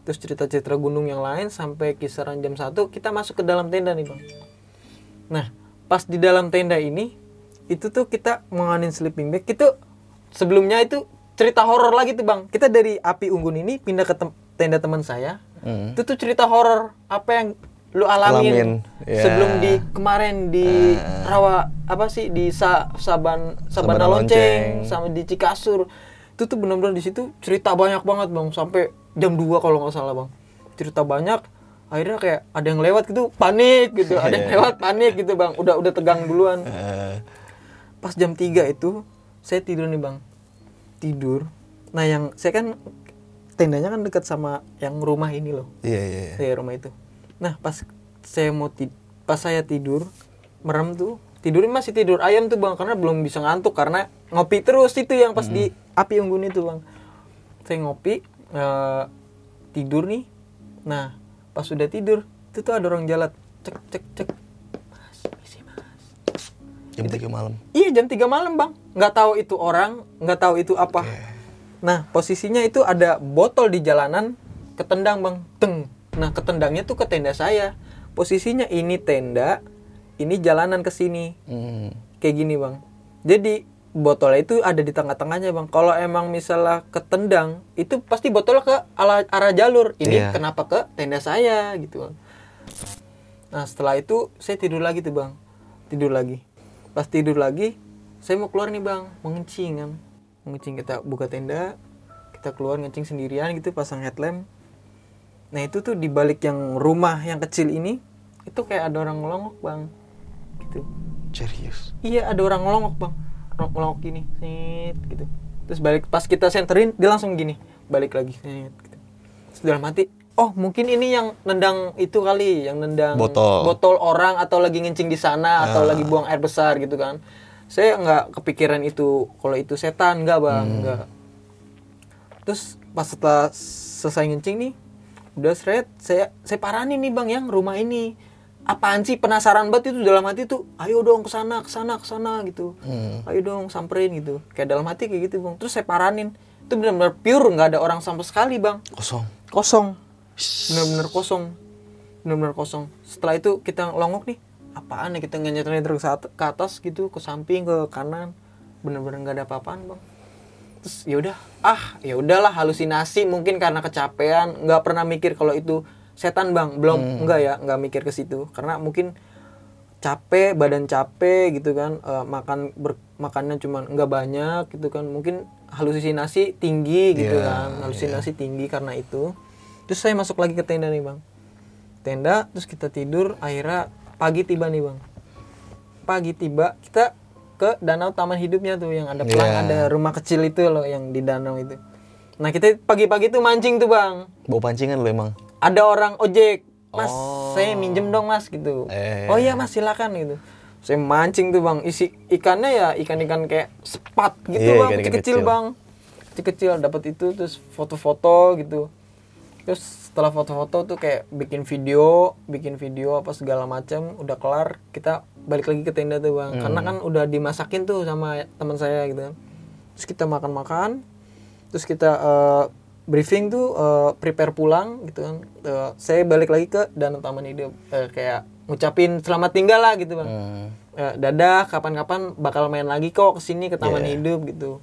terus cerita-cerita gunung yang lain sampai kisaran jam 1 kita masuk ke dalam tenda nih bang. Nah pas di dalam tenda ini itu tuh kita menganin sleeping bag. Itu sebelumnya itu cerita horor lagi tuh bang. Kita dari api unggun ini pindah ke tenda teman saya Hmm. itu tuh cerita horor apa yang lu alamin, Alamin, ya. sebelum di kemarin di rawa apa sih di Sa- Saban Sabana Sabana Lonceng Lonceng. sama di Cikasur. Itu tuh benar-benar di situ cerita banyak banget bang sampai jam 2 kalau nggak salah bang. Cerita banyak akhirnya kayak ada yang lewat gitu panik gitu <laughs> ada yang lewat panik gitu bang. Udah udah tegang duluan. Eh, pas jam 3 itu saya tidur nih bang. Tidur. Nah yang saya kan tendanya kan dekat sama yang rumah ini loh. Iya iya. iya. ya rumah itu. Nah pas saya mau ti- pas saya tidur merem tuh. Tidurnya masih tidur ayam tuh bang karena belum bisa ngantuk karena ngopi terus itu yang pas di api unggun itu bang. Saya ngopi eh, tidur nih. Nah pas sudah tidur itu tuh ada orang jalan. Cek cek cek. Mas misi mas. Jam 3 malam. Iya jam 3 malam bang, nggak tahu itu orang, nggak tahu itu apa. Nah posisinya itu ada botol di jalanan, ketendang bang, teng, nah ketendangnya tuh ke tenda saya. Posisinya ini tenda ini jalanan ke sini. Hmm. kayak gini bang. Jadi botolnya itu ada di tengah-tengahnya bang. Kalau emang misalnya ketendang itu pasti botolnya ke ala- arah jalur. Ini Iya. kenapa ke tenda saya gitu bang. Nah setelah itu saya tidur lagi tuh bang. Tidur lagi. Pas tidur lagi saya mau keluar nih bang. Mengencing kan mengencing kita buka tenda kita keluar ngencing sendirian gitu pasang headlamp. Nah itu tuh di balik yang rumah yang kecil ini itu kayak ada orang ngelongok bang. Gitu. Serius. Iya ada orang ngelongok bang. Ngelongok ngelongok gini Set, gitu. Terus balik pas kita senterin Dia langsung gini Balik lagi Set, gitu. Terus dalam hati Oh mungkin ini yang nendang itu kali Yang nendang Botol. botol orang Atau lagi ngencing di sana Atau lagi buang air besar gitu kan Saya nggak kepikiran itu Kalau itu setan nggak bang Nggak. Terus pas setelah selesai ngencing nih Udah seret Saya, saya paranin nih bang Yang rumah ini. Apaan sih penasaran banget itu dalam hati tuh ayo dong ke sana ke sana ke sana gitu. Ayo dong samperin gitu. Kayak dalam hati kayak gitu bang. Terus saya paranin itu benar-benar pure nggak ada orang sama sekali bang. Kosong. kosong. Benar-benar kosong. Benar-benar kosong. Setelah itu kita longok nih apaan ya kita ngenyet terus ke atas gitu ke samping ke kanan. Benar-benar nggak ada apa-apaan bang. Terus ya udah. Ah ya udahlah halusinasi mungkin karena kecapean. Nggak pernah mikir kalau itu setan bang. Belum. Enggak ya nggak mikir ke situ. Karena mungkin capek badan capek gitu kan. Eh, makan ber, makannya cuma nggak banyak gitu kan. Mungkin halusinasi tinggi gitu Iya, kan. Halusinasi tinggi karena itu. Terus saya masuk lagi ke tenda nih bang. Tenda terus kita tidur akhirnya pagi tiba nih bang pagi tiba kita ke danau taman hidupnya tuh yang ada pelang Iya. ada rumah kecil itu loh yang di danau itu nah kita pagi-pagi tuh mancing tuh bang Bawa pancingan lu emang. ada orang ojek mas Oh. saya minjem dong mas gitu Eh. oh iya mas silakan gitu saya mancing tuh bang isi ikannya ya ikan-ikan kayak sepat gitu Iya, bang kecil-kecil kecil. bang kecil-kecil dapat itu terus foto-foto gitu terus setelah foto-foto tuh kayak bikin video bikin video apa segala macam udah kelar kita balik lagi ke tenda tuh bang. Karena kan udah dimasakin tuh sama teman saya gitu. Kan terus kita makan-makan terus kita eh, briefing tuh eh, prepare pulang gitu kan. Eh, saya balik lagi ke danau taman hidup Eh, kayak ngucapin selamat tinggal lah gitu bang. Hmm. Dadah kapan-kapan bakal main lagi kok ke sini ke taman Yeah. hidup gitu.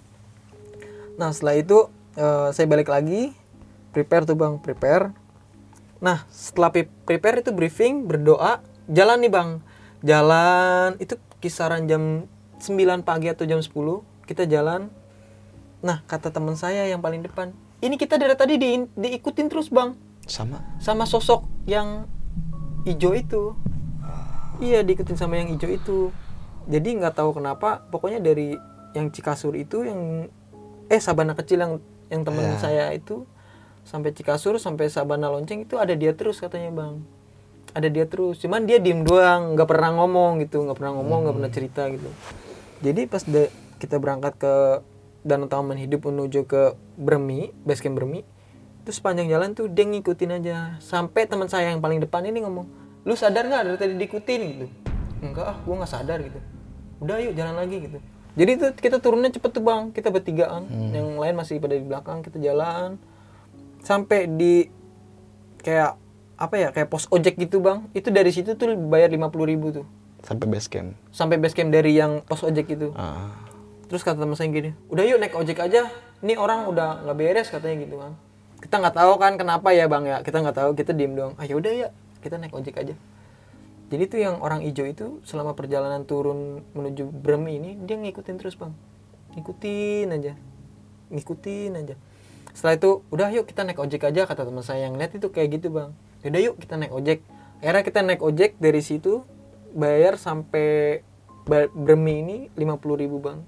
Nah setelah itu eh, saya balik lagi. Prepare tuh bang prepare nah setelah prepare itu briefing berdoa jalan nih bang. Jalan itu kisaran jam 9 pagi atau jam 10 kita jalan. Nah kata teman saya yang paling depan ini kita dari tadi di, diikutin terus bang. Sama. sama sosok yang hijau itu. Iya diikutin sama yang hijau itu. Jadi nggak tahu kenapa pokoknya dari yang Cikasur itu yang eh Sabana kecil yang yang temen Ya. saya itu sampai Cikasur sampai Sabana Lonceng itu ada dia terus katanya bang. Ada dia terus. Cuman dia diem doang nggak pernah ngomong gitu nggak pernah ngomong nggak pernah cerita gitu. Jadi pas de- kita berangkat ke Danau Taman Hidup menuju ke Bermi base camp Bermi terus sepanjang jalan tuh dia ngikutin aja. Sampai teman saya yang paling depan ini ngomong lu sadar nggak dari tadi diikutin? Gitu. Enggak ah gua nggak sadar gitu. Udah yuk jalan lagi gitu. Jadi tuh kita turunnya cepet tuh bang. Kita bertigaan. Yang lain masih pada di belakang kita jalan sampai di kayak apa ya kayak pos ojek gitu bang. Itu dari situ tuh bayar 50.000 ribu tuh. Sampai base camp. sampai base camp dari yang pos ojek itu. Ah. terus kata teman saya gini udah yuk naik ojek aja. Ini orang udah nggak beres katanya gitu kan kita nggak tahu kan kenapa ya bang ya. Kita nggak tahu kita diem doang. Ah udah ya kita naik ojek aja. Jadi tuh yang orang hijau itu selama perjalanan turun menuju Bremi ini dia ngikutin terus bang. Ngikutin aja. Ngikutin aja setelah itu udah yuk kita naik ojek aja kata teman saya yang lihat itu kayak gitu bang. Udah yuk kita naik ojek. Akhirnya kita naik ojek dari situ bayar sampai Bremi ini 50.000 ribu bang.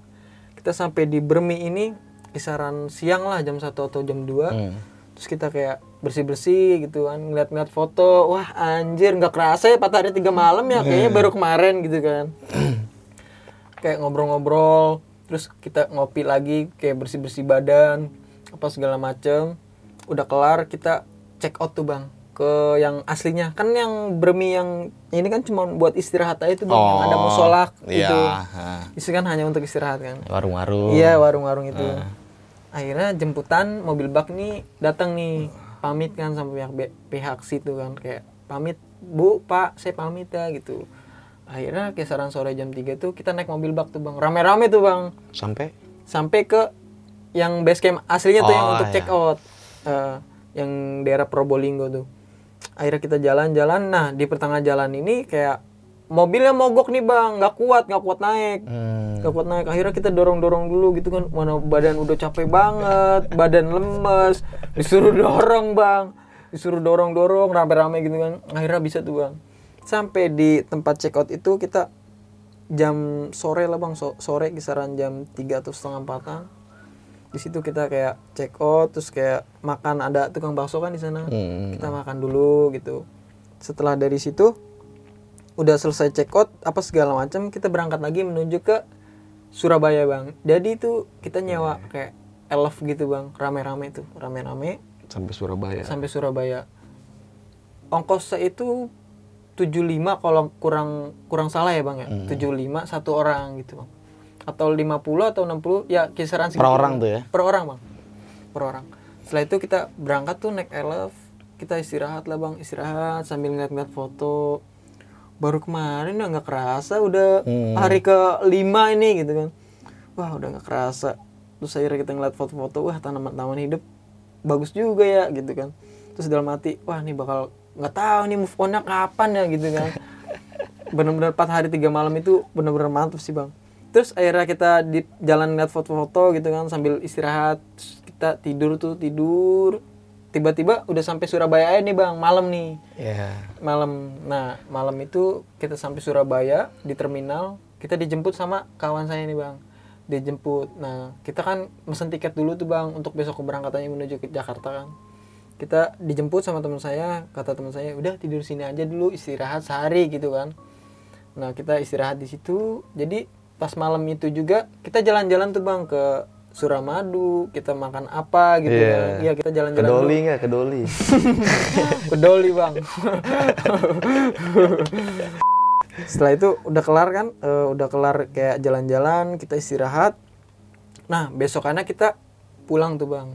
Kita sampai di Bremi ini kisaran siang lah jam 1 atau jam 2 Hmm. terus kita kayak bersih bersih gitu kan ngeliat-ngeliat foto. Wah anjir nggak kerasa ya patah hari tiga malam ya kayaknya baru kemarin gitu kan. Kayak ngobrol-ngobrol terus kita ngopi lagi kayak bersih bersih badan apa segala macem. Udah kelar kita check out tuh bang. Ke yang aslinya. Kan yang bermi yang ini kan cuma buat istirahat aja tuh bang. Yang ada musola iya. itu itu kan hanya untuk istirahat kan? Warung-warung. Iya warung-warung itu. Akhirnya jemputan mobil bak nih datang nih. Pamit kan sama pihak pihak situ kan. Kayak pamit bu pak saya pamit ya gitu. Akhirnya kisaran sore jam 3 tuh kita naik mobil bak tuh bang. Rame-rame tuh bang. Sampai? Sampai ke yang base camp aslinya tuh yang Oh, untuk iya. check out Eh, yang daerah Probolinggo tuh. Akhirnya kita jalan-jalan. Nah di pertengahan jalan ini kayak mobilnya mogok nih bang. Nggak kuat nggak kuat naik. Hmm, nggak kuat naik. Akhirnya kita dorong dorong dulu gitu kan. Mana badan udah capek banget badan lemes. Disuruh dorong bang. Disuruh dorong dorong rame rame gitu kan. Akhirnya bisa tuh bang. Sampai di tempat check out itu kita jam sore lah bang. So- sore kisaran jam 3 atau setengah empatan di situ kita kayak check out terus kayak makan ada tukang bakso kan di sana. Hmm. kita makan dulu gitu. Setelah dari situ udah selesai check out apa segala macam kita berangkat lagi menuju ke Surabaya bang. Jadi itu kita nyewa kayak elf gitu bang. Rame-rame tuh rame-rame. Sampai Surabaya. sampai Surabaya. Ongkosnya itu 75 kalau kurang kurang salah ya bang ya? 75 satu orang gitu bang atau 50 atau 60 ya kisaran Per orang tuh ya? per orang bang. Per orang. Setelah itu kita berangkat tuh naik elf kita istirahat lah bang. Istirahat sambil ngeliat-ngeliat foto. Baru kemarin udah nggak kerasa udah Hmm. hari ke lima ini gitu kan. Wah udah nggak kerasa. Terus akhirnya kita ngeliat foto-foto wah tanaman-tanaman hidup. Bagus juga ya gitu kan. Terus dalam hati wah ini bakal nggak tahu nih move onnya kapan ya gitu kan. <laughs> Bener-bener 4 hari tiga malam itu bener-bener mantap sih bang terus akhirnya kita di jalan lihat foto-foto gitu kan sambil istirahat. Terus kita tidur tuh tidur. Tiba-tiba udah sampai Surabaya aja nih bang malam nih. Ya. malam. Nah malam itu kita sampai Surabaya di terminal kita dijemput sama kawan saya nih bang. Dijemput. Nah kita kan mesen tiket dulu tuh bang untuk besok keberangkatannya menuju ke Jakarta kan. Kita dijemput sama teman saya kata teman saya udah tidur sini aja dulu istirahat sehari gitu kan. Nah kita istirahat di situ. Jadi pas malam itu juga kita jalan-jalan tuh bang ke Suramadu kita makan apa gitu Iya. kan iya kita jalan-jalan dulu. Doli nggak? Ke Doli. Peduli <laughs> bang. <laughs> Setelah itu udah kelar kan, eh, udah kelar kayak jalan-jalan, kita istirahat. Nah besokannya kita pulang tuh bang,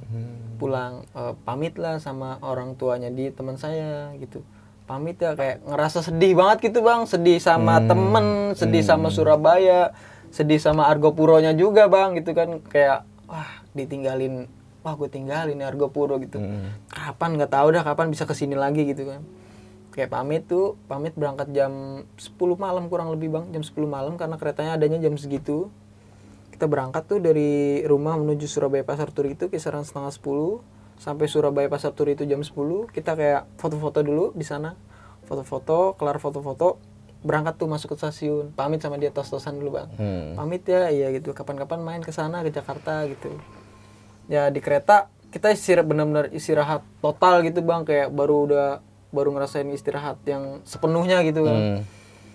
pulang eh, pamit lah sama orang tuanya di teman saya gitu. Pamit ya kayak ngerasa sedih banget gitu bang, sedih sama temen, sedih sama Surabaya, sedih sama Argopuronya juga bang gitu kan. Kayak wah ditinggalin, wah gue tinggalin nih Argopuro gitu. Kapan? Nggak tahu dah kapan bisa ke sini lagi gitu kan. Kayak pamit tuh pamit berangkat jam 10 malam kurang lebih bang. Jam 10 malam karena keretanya adanya jam segitu. Kita berangkat tuh dari rumah menuju Surabaya Pasar Turi itu kisaran setengah 10 sampai Surabaya Pasar Turi itu jam 10 kita kayak foto-foto dulu di sana. Foto-foto kelar foto-foto berangkat tuh masuk ke stasiun. Pamit sama dia tos-tosan dulu bang. Hmm. pamit ya iya gitu. Kapan-kapan main ke sana ke Jakarta gitu. Ya di kereta kita istirahat benar-benar istirahat total gitu bang. Kayak baru udah baru ngerasain istirahat yang sepenuhnya gitu kan Hmm.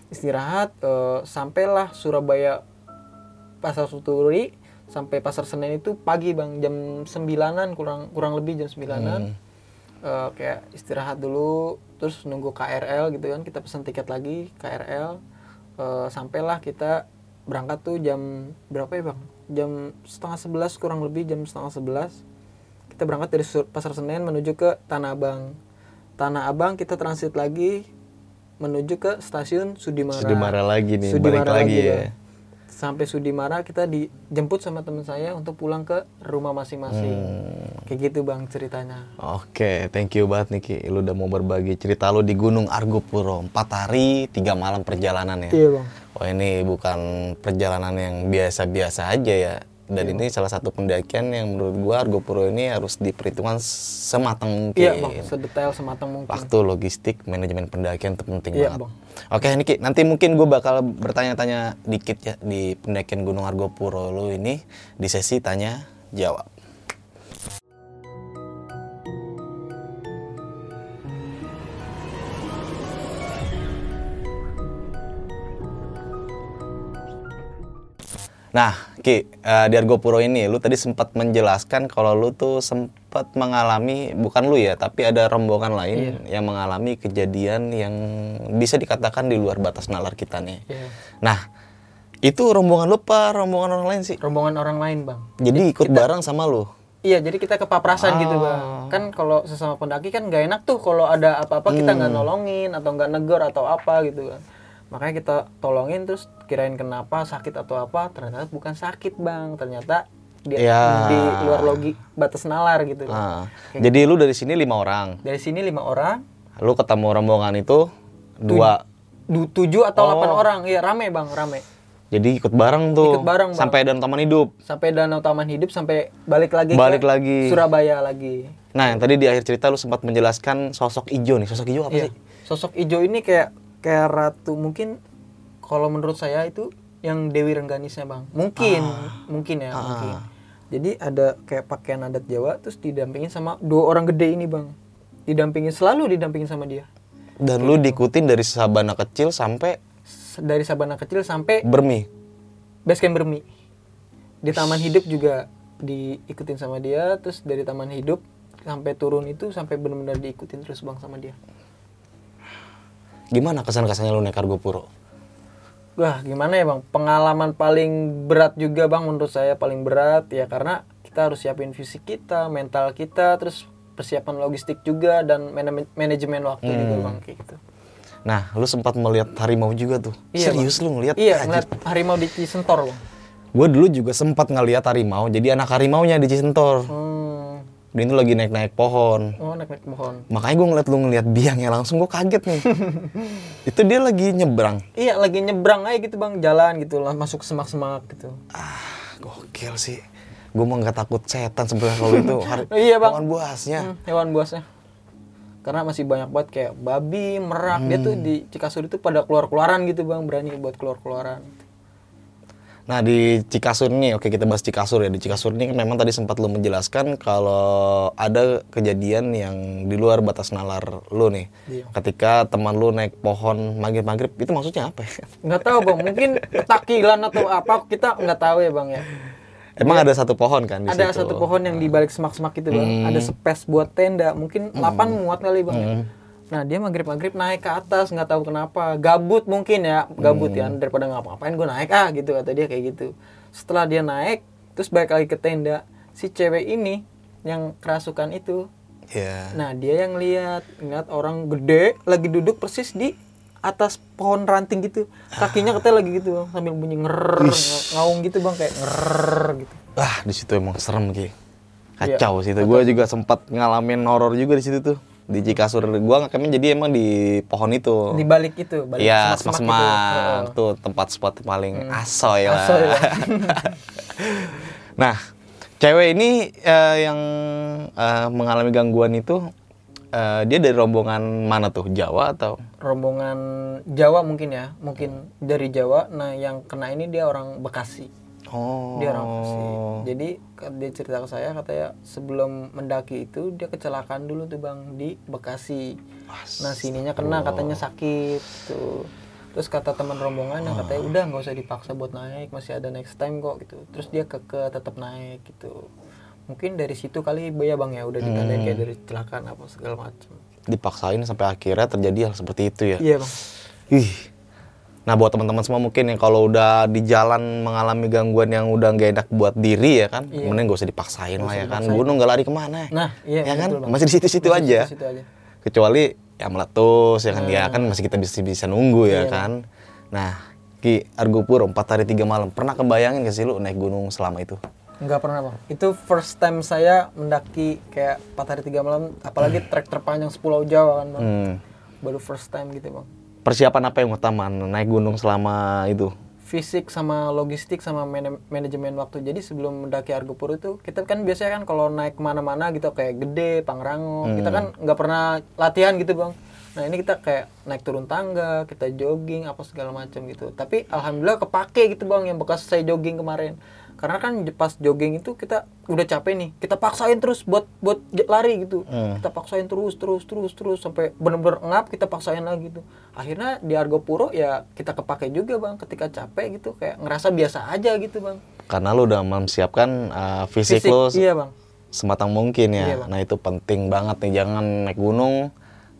istirahat eh, sampailah Surabaya pasar Suturi sampai pasar Senen itu pagi bang. Jam sembilanan kurang kurang lebih jam sembilanan. Eh, kayak istirahat dulu terus nunggu KRL gitu kan. Kita pesan tiket lagi KRL Eh, sampailah kita berangkat tuh jam berapa ya bang? Jam setengah sebelas kurang lebih jam setengah sebelas. Kita berangkat dari pasar Senen menuju ke Tanah Abang. Tanah Abang kita transit lagi menuju ke stasiun Sudimara. Sudimara lagi nih, Sudimara balik lagi ya. Bang. Sampai Sudimara kita dijemput sama teman saya untuk pulang ke rumah masing-masing Hmm. kayak gitu bang ceritanya Oke, thank you banget Niki. Lu udah mau berbagi cerita lu di Gunung Argopuro. 4 hari, 3 malam perjalanan ya. iya bang Wah ini bukan perjalanan yang biasa-biasa aja ya. Dan ini salah satu pendakian yang menurut gua Argopuro ini harus diperhitungkan sematang mungkin. iya bang sedetail sematang mungkin Waktu, logistik, manajemen pendakian itu penting Iya, banget. Bang. Oke Niki, nanti mungkin gue bakal bertanya-tanya dikit ya di pendakian Gunung Argopuro lu ini di sesi tanya jawab. Nah, Ki, eh, di Argopuro ini lu tadi sempat menjelaskan kalau lu tuh sempat mengalami bukan lu ya, tapi ada rombongan lain yang mengalami kejadian yang bisa dikatakan di luar batas nalar kita nih. Iya. Nah, itu rombongan lu apa rombongan orang lain sih? rombongan orang lain bang Jadi ikut bareng sama lu. Iya, jadi kita kepaprasan gitu Oh. bang. Kan kalau sesama pendaki kan nggak enak tuh kalau ada apa-apa kita nggak Hmm. nolongin atau nggak negor atau apa gitu kan. Makanya kita tolongin terus kirain kenapa sakit atau apa, ternyata bukan sakit bang, ternyata dia Ya. di luar logi batas nalar gitu. Ah. Jadi lu dari sini lima orang, Dari sini lima orang, lu ketemu rombongan itu dua, du- tujuh atau Oh. delapan orang, iya rame bang, rame. jadi ikut bareng tuh, Ikut bareng, Bang. sampai dan taman hidup. Sampai Danau Taman Hidup sampai balik lagi Balik ke lagi. Surabaya lagi. Nah, yang tadi di akhir cerita lu sempat menjelaskan sosok ijo nih. Sosok ijo apa Iya. sih? Sosok ijo ini kayak kayak ratu mungkin kalau menurut saya itu yang Dewi Rengganisnya bang. Mungkin, Ah. mungkin ya, mungkin. Jadi ada kayak pakaian adat Jawa terus didampingin sama dua orang gede ini bang. Didampingin selalu didampingin sama dia. Dan lu diikutin dari sabana kecil sampai Dari Sabana kecil sampai Bermi. base camp Bermi. Di Taman Hidup juga diikutin sama dia. Terus dari Taman Hidup sampai turun itu sampai benar-benar diikutin terus bang sama dia. Gimana kesan-kesannya lu naik Argo Puro? Wah gimana ya bang, pengalaman paling berat juga bang menurut saya paling berat ya karena kita harus siapin fisik kita, mental kita, terus persiapan logistik juga dan mana- manajemen waktu juga bang kayak gitu. Nah, lu sempat melihat harimau juga tuh. Iya, Serius lu ngelihat? Iya, ngeliat harimau di Cisentor bang. Gue dulu juga sempat ngelihat harimau. Jadi anak harimaunya di Cisentor. Hmm, Dia itu lagi naik-naik pohon. oh naik naik pohon. Makanya gue ngeliat lu ngeliat biangnya langsung gue kaget nih. <laughs> itu dia lagi nyebrang. Iya lagi nyebrang aja gitu bang, jalan gitu lah masuk semak-semak gitu. Ah, gokil sih. Gue mah nggak takut setan sebenarnya kalau itu. <laughs> Iya, Bang. Hewan buasnya. Hmm, hewan buasnya. Karena masih banyak banget kayak babi, merak, dia tuh di Cikasur itu pada keluar-keluaran gitu bang, berani buat keluar-keluaran. Nah di Cikasur ini, oke kita bahas Cikasur ya. Di Cikasur ini kan memang tadi sempat lu menjelaskan kalau ada kejadian yang di luar batas nalar lu nih. Iya. Ketika teman lu naik pohon maghrib-maghrib, itu maksudnya apa ya? nggak tahu bang mungkin ketakilan atau apa kita nggak tahu ya bang ya Emang ada satu pohon kan di ada situ? satu pohon yang di balik semak-semak itu bang ada space buat tenda mungkin 8 muat kali bang ya. Nah dia maghrib maghrib naik ke atas nggak tahu kenapa gabut mungkin ya gabut ya daripada ngapa-ngapain gue naik ah gitu kata dia kayak gitu setelah dia naik terus balik lagi ke tenda si cewek ini yang kerasukan itu Iya. Nah dia yang lihat ngeliat orang gede lagi duduk persis di atas pohon ranting gitu. Kakinya <sighs> katanya lagi gitu bang, sambil bunyi nger ngaung gitu bang kayak nger gitu. Wah di situ emang serem. Iya. Kacau sih itu. Gue juga sempat ngalamin horor juga di situ tuh. Di Cikasur. Gue ngakamnya jadi emang di pohon itu. Di balik itu, balik Iya, semak-semak semak gitu. Heeh. Tuh tempat spot paling asoy lah. Asoy lah. <laughs> nah, cewek ini eh, yang eh, mengalami gangguan itu eh, dia dari rombongan mana tuh? Jawa atau? Rombongan Jawa mungkin ya, mungkin dari Jawa. Nah yang kena ini dia orang Bekasi. Oh. Dia orang Bekasi. Jadi dia cerita ke saya katanya sebelum mendaki itu dia kecelakaan dulu tuh bang di Bekasi. Nah sininya kena katanya sakit tuh. Terus kata teman rombongan yang katanya udah nggak usah dipaksa buat naik masih ada next time kok gitu. Terus dia keke tetap naik gitu. Mungkin dari situ kali ya bang ya udah ditandain kayak dari kecelakaan apa segala macam. Dipaksain sampai akhirnya terjadi hal seperti itu ya. Iya bang. Ih. Nah buat teman-teman semua mungkin yang kalau udah di jalan mengalami gangguan yang udah nggak enak buat diri ya kan, mending gak usah dipaksain lah ya kan. Gunung nggak lari ke mana? Nah iya ya kan, betul, Bang. masih di situ-situ aja. aja. Kecuali ya meletus ya kan, ya kan masih kita bisa bisa nunggu ya Iya, kan. Nah Ki Argopuro 4 hari 3 malam pernah kebayangin gak sih lu naik gunung selama itu? Enggak pernah bang. Itu first time saya mendaki kayak 4 hari 3 malam, apalagi trek terpanjang sepulau Jawa kan bang. Hmm. Baru first time gitu bang. Persiapan apa yang utama naik gunung selama itu? Fisik sama logistik sama mana- manajemen waktu. Jadi sebelum mendaki Argopuro itu kita kan biasanya kan kalau naik ke mana-mana gitu kayak gede, Pangrango, kita kan nggak pernah latihan gitu bang. Nah ini kita kayak naik turun tangga, kita jogging apa segala macam gitu. Tapi alhamdulillah kepake gitu bang yang bekas saya jogging kemarin. Karena kan pas jogging itu kita udah capek nih, kita paksain terus buat buat lari gitu. Kita paksain terus terus terus terus sampai bener-bener ngap kita paksain lagi gitu. Akhirnya di Argopuro ya kita kepake juga bang ketika capek gitu kayak ngerasa biasa aja gitu bang. Karena lu udah mempersiapkan uh, fisik, Fisik, lu iya bang. sematang mungkin ya. Iya, Bang. nah itu penting banget nih jangan naik gunung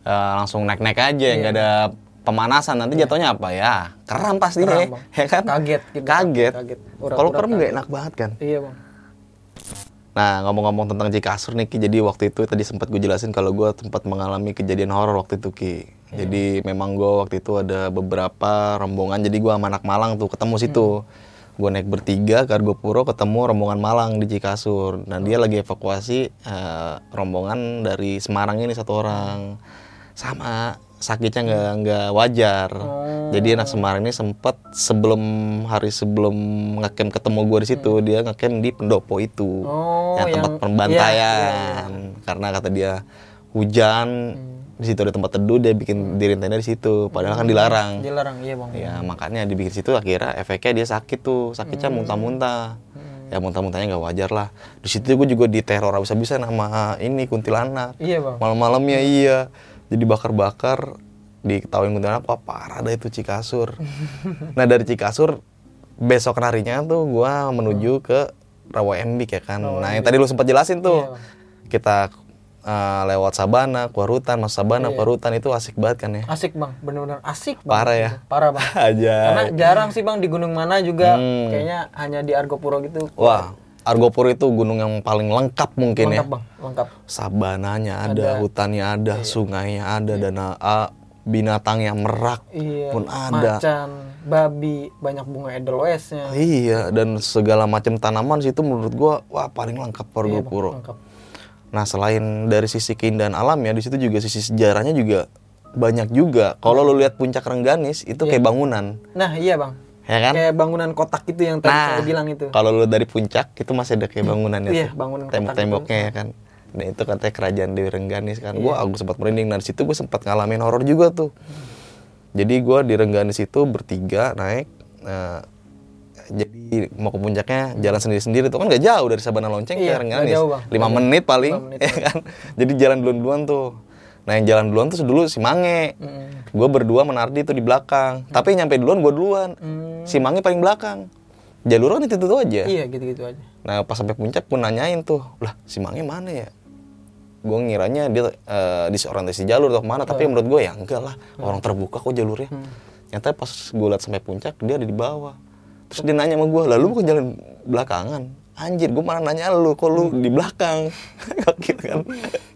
eh, langsung naik-naik aja Iya. nggak ada pemanasan nanti jatuhnya apa ya kram pastinya Kram, ya, ya kan Kaget gitu. kaget, Kaget. kalau kram nggak kaget. enak banget kan Iya bang. Nah ngomong-ngomong tentang Cikasur nih Ki, jadi waktu itu tadi sempat gue jelasin kalau gue sempat mengalami kejadian horor waktu itu Ki. Jadi memang gue waktu itu ada beberapa rombongan, jadi gue sama anak Malang tuh ketemu situ. Gue naik bertiga ke Argopuro ketemu rombongan Malang di Cikasur. Nah dia lagi evakuasi eh, rombongan dari Semarang ini satu orang. Sama sakitnya nggak nggak wajar. Jadi anak Semarang ini sempet sebelum hari sebelum ngecamp ketemu gue di situ dia ngecamp di pendopo itu. Oh, yang tempat yang- pembantaian. karena kata dia hujan di situ ada tempat teduh dia bikin diri tenda di situ. Padahal kan dilarang. Dilarang, iya bang. ya makanya dibikin situ akhirnya efeknya dia sakit tuh. Sakitnya muntah-muntah. Ya muntah-muntahnya nggak wajar lah. Di situ gue juga diteror habis-habisan sama ini kuntilanak. Iya bang. malam-malamnya iya jadi bakar-bakar diketawain kuntilanak wah parah dah itu Cikasur nah dari Cikasur besok harinya tuh gua menuju ke Rawa Embik ya kan nah yang tadi lu sempat jelasin tuh Iya, kita eh, lewat Sabana keluar hutan masuk Sabana keluar hutan itu asik banget kan ya Asik bang, bener-bener asik. Bang. Parah ya? Parah bang. <laughs> aja Karena jarang sih bang di gunung mana juga, Hmm. kayaknya hanya di Argopuro gitu. wah Argopuro itu gunung yang paling lengkap mungkin ya lengkap bang, lengkap. Sabananya ada, Ada. Iya. hutannya ada, sungainya ada, dan ah, binatangnya merak Iya. pun ada. Macan, babi, banyak bunga edelweisnya. Iya, dan segala macam tanaman situ menurut gua wah paling lengkap Iya, Bang, Argopuro. lengkap. Nah, selain dari sisi keindahan alam ya, di situ juga sisi sejarahnya juga banyak juga. Kalau lu lihat puncak Rengganis itu kayak bangunan, Nah iya bang, ya kan? kayak bangunan kotak gitu yang tadi Nah, saya bilang itu. Kalau lu dari puncak itu masih ada kayak bangunan Iya, itu. bangunan Tembok-temboknya ya kan. Dan itu katanya kerajaan Dewi Rengganis kan. Gua aku sempat merinding dan di situ gue sempat ngalamin horor juga tuh. Jadi gua di Rengganis itu bertiga naik nah, jadi mau ke puncaknya jalan sendiri-sendiri tuh kan gak jauh dari Sabana Lonceng Iya, ke Rengganis. jauh, Bang. 5 menit paling Lima menit <laughs> ya kan. Jadi jalan duluan-duluan tuh. Nah yang jalan duluan tuh dulu si Mange. Mm. Gue berdua menardi tuh di belakang. Tapi yang nyampe duluan gue duluan. Hmm. Si Mange paling belakang. Jalur kan itu itu aja. Iya gitu-gitu aja. Nah pas sampai puncak gue nanyain tuh, lah si Mange mana ya? Gue ngiranya dia eh, disorientasi jalur atau ke mana, tapi menurut gue ya enggak lah, orang terbuka kok jalurnya. Nyata pas gue liat sampai puncak dia ada di bawah. Terus dia nanya sama gue, lalu bukan jalan belakangan? Anjir, gue malah nanya lu, kok lu di belakang? <laughs> Gokil kan?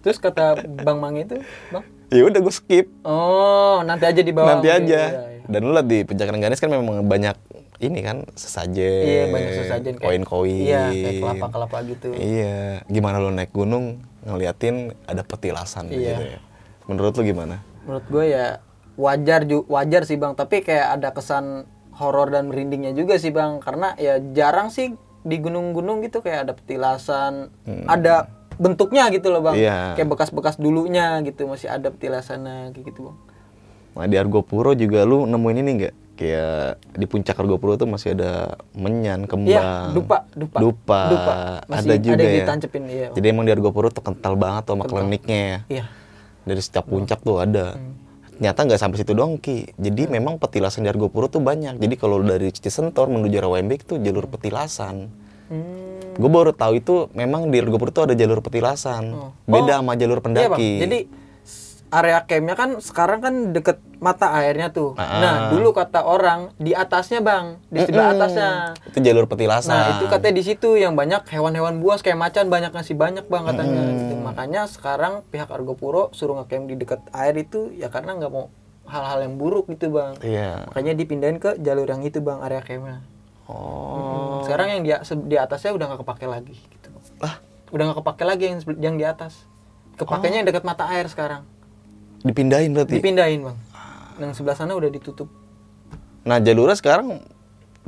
Terus kata Bang Mang itu, Bang? ya udah gue skip, Oh, nanti aja di bawah. nanti aja. Iya, iya. Dan lu liat di puncak Rengganis kan memang banyak ini kan sesajen, Iya, banyak sesajen kayak- koin-koin, Iya, kayak kelapa-kelapa gitu. Iya, gimana lo naik gunung ngeliatin ada petilasan Iya. gitu ya. Menurut lo gimana? Menurut gue ya wajar wajar sih Bang, tapi kayak ada kesan horor dan merindingnya juga sih Bang, karena ya jarang sih di gunung-gunung gitu kayak ada petilasan, ada bentuknya gitu loh Bang. Hmm. Iya. Kayak bekas-bekas dulunya gitu, masih ada petilasannya kayak gitu Bang. Nah di Argopuro juga lu nemuin ini nggak? Kayak di puncak Argopuro tuh masih ada menyan, kembang, Iya, dupa, dupa. dupa, Dupa. Masih ada juga ada ya. ditancepin, iya. Jadi emang di Argopuro tuh kental banget tuh sama kliniknya ya. Iya. Dari setiap puncak tuh ada. Hmm. Ternyata nggak sampai situ dong Ki. Jadi memang petilasan di Argopuro tuh banyak. Jadi kalau dari Cisentor menuju Rawembek tuh jalur petilasan. Hmm. Gue baru tahu itu memang di Argopuro tuh ada jalur petilasan. Oh. Beda sama jalur Iya bang. pendaki. Jadi area campnya kan sekarang kan deket mata airnya tuh. Ah. Nah dulu kata orang di atasnya bang, di sebelah atasnya. Itu jalur petilasan. Nah itu katanya di situ yang banyak hewan-hewan buas kayak macan banyak ngasih banyak bang katanya. Gitu. Makanya sekarang pihak Argopuro suruh ngecamp di dekat air itu ya karena nggak mau hal-hal yang buruk gitu bang. Iya. Makanya dipindahin ke jalur yang itu bang area campnya. Oh. Sekarang yang di, di atasnya udah nggak kepake lagi gitu. Lah, Udah nggak kepake lagi yang yang di atas. Kepakainya yang dekat mata air sekarang. Dipindahin berarti. Dipindahin bang. Yang sebelah sana udah ditutup. Nah, jalurnya sekarang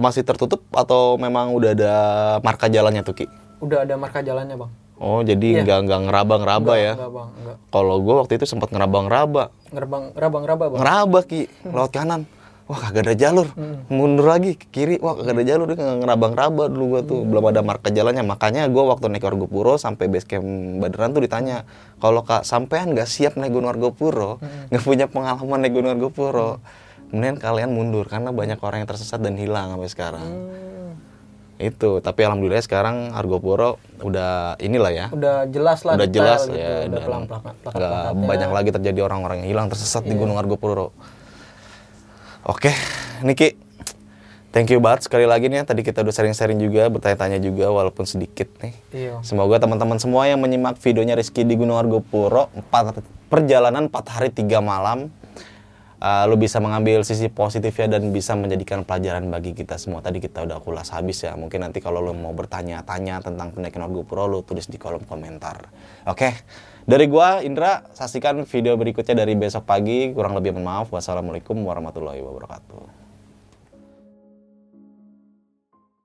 masih tertutup atau memang udah ada marka jalannya tuh Ki? Udah ada marka jalannya bang. Oh, jadi nggak nggak ngeraba-ngeraba ya? Enggak bang, enggak. Kalau gue waktu itu sempat ngeraba-ngeraba, ngerabang, ngeraba bang. ngeraba Ki, lewat kanan. Wah kagak ada jalur, mundur lagi ke kiri, wah kagak ada jalur, dia nggak ngeraba-ngeraba dulu gua tuh, belum ada marka jalannya. Makanya gua waktu naik Argopuro sampai base camp Baderan tuh ditanya, kalau kak sampean nggak siap naik Gunung Argopuro, nggak punya pengalaman naik Gunung Argopuro, mendingan kalian mundur karena banyak orang yang tersesat dan hilang sampai sekarang. Hmm, Itu, tapi alhamdulillah sekarang Argopuro udah inilah ya, udah jelas lah udah jelas gitu. ya, udah plakat nggak banyak lagi terjadi orang-orang yang hilang tersesat di Gunung Argopuro. Oke, Niki, Thank you banget sekali lagi nih. Tadi kita udah sharing-sharing juga, bertanya-tanya juga walaupun sedikit nih. Iya. Semoga teman-teman semua yang menyimak videonya Rizky di Gunung Argopuro, 4, perjalanan 4 hari 3 malam, uh, lu bisa mengambil sisi positifnya dan bisa menjadikan pelajaran bagi kita semua. Tadi kita udah kulas habis ya. Mungkin nanti kalau lu mau bertanya-tanya tentang pendakian Argopuro, lu tulis di kolom komentar. Oke, dari gua Indra, saksikan video berikutnya dari besok pagi. Kurang lebih mohon maaf. Wassalamualaikum warahmatullahi wabarakatuh.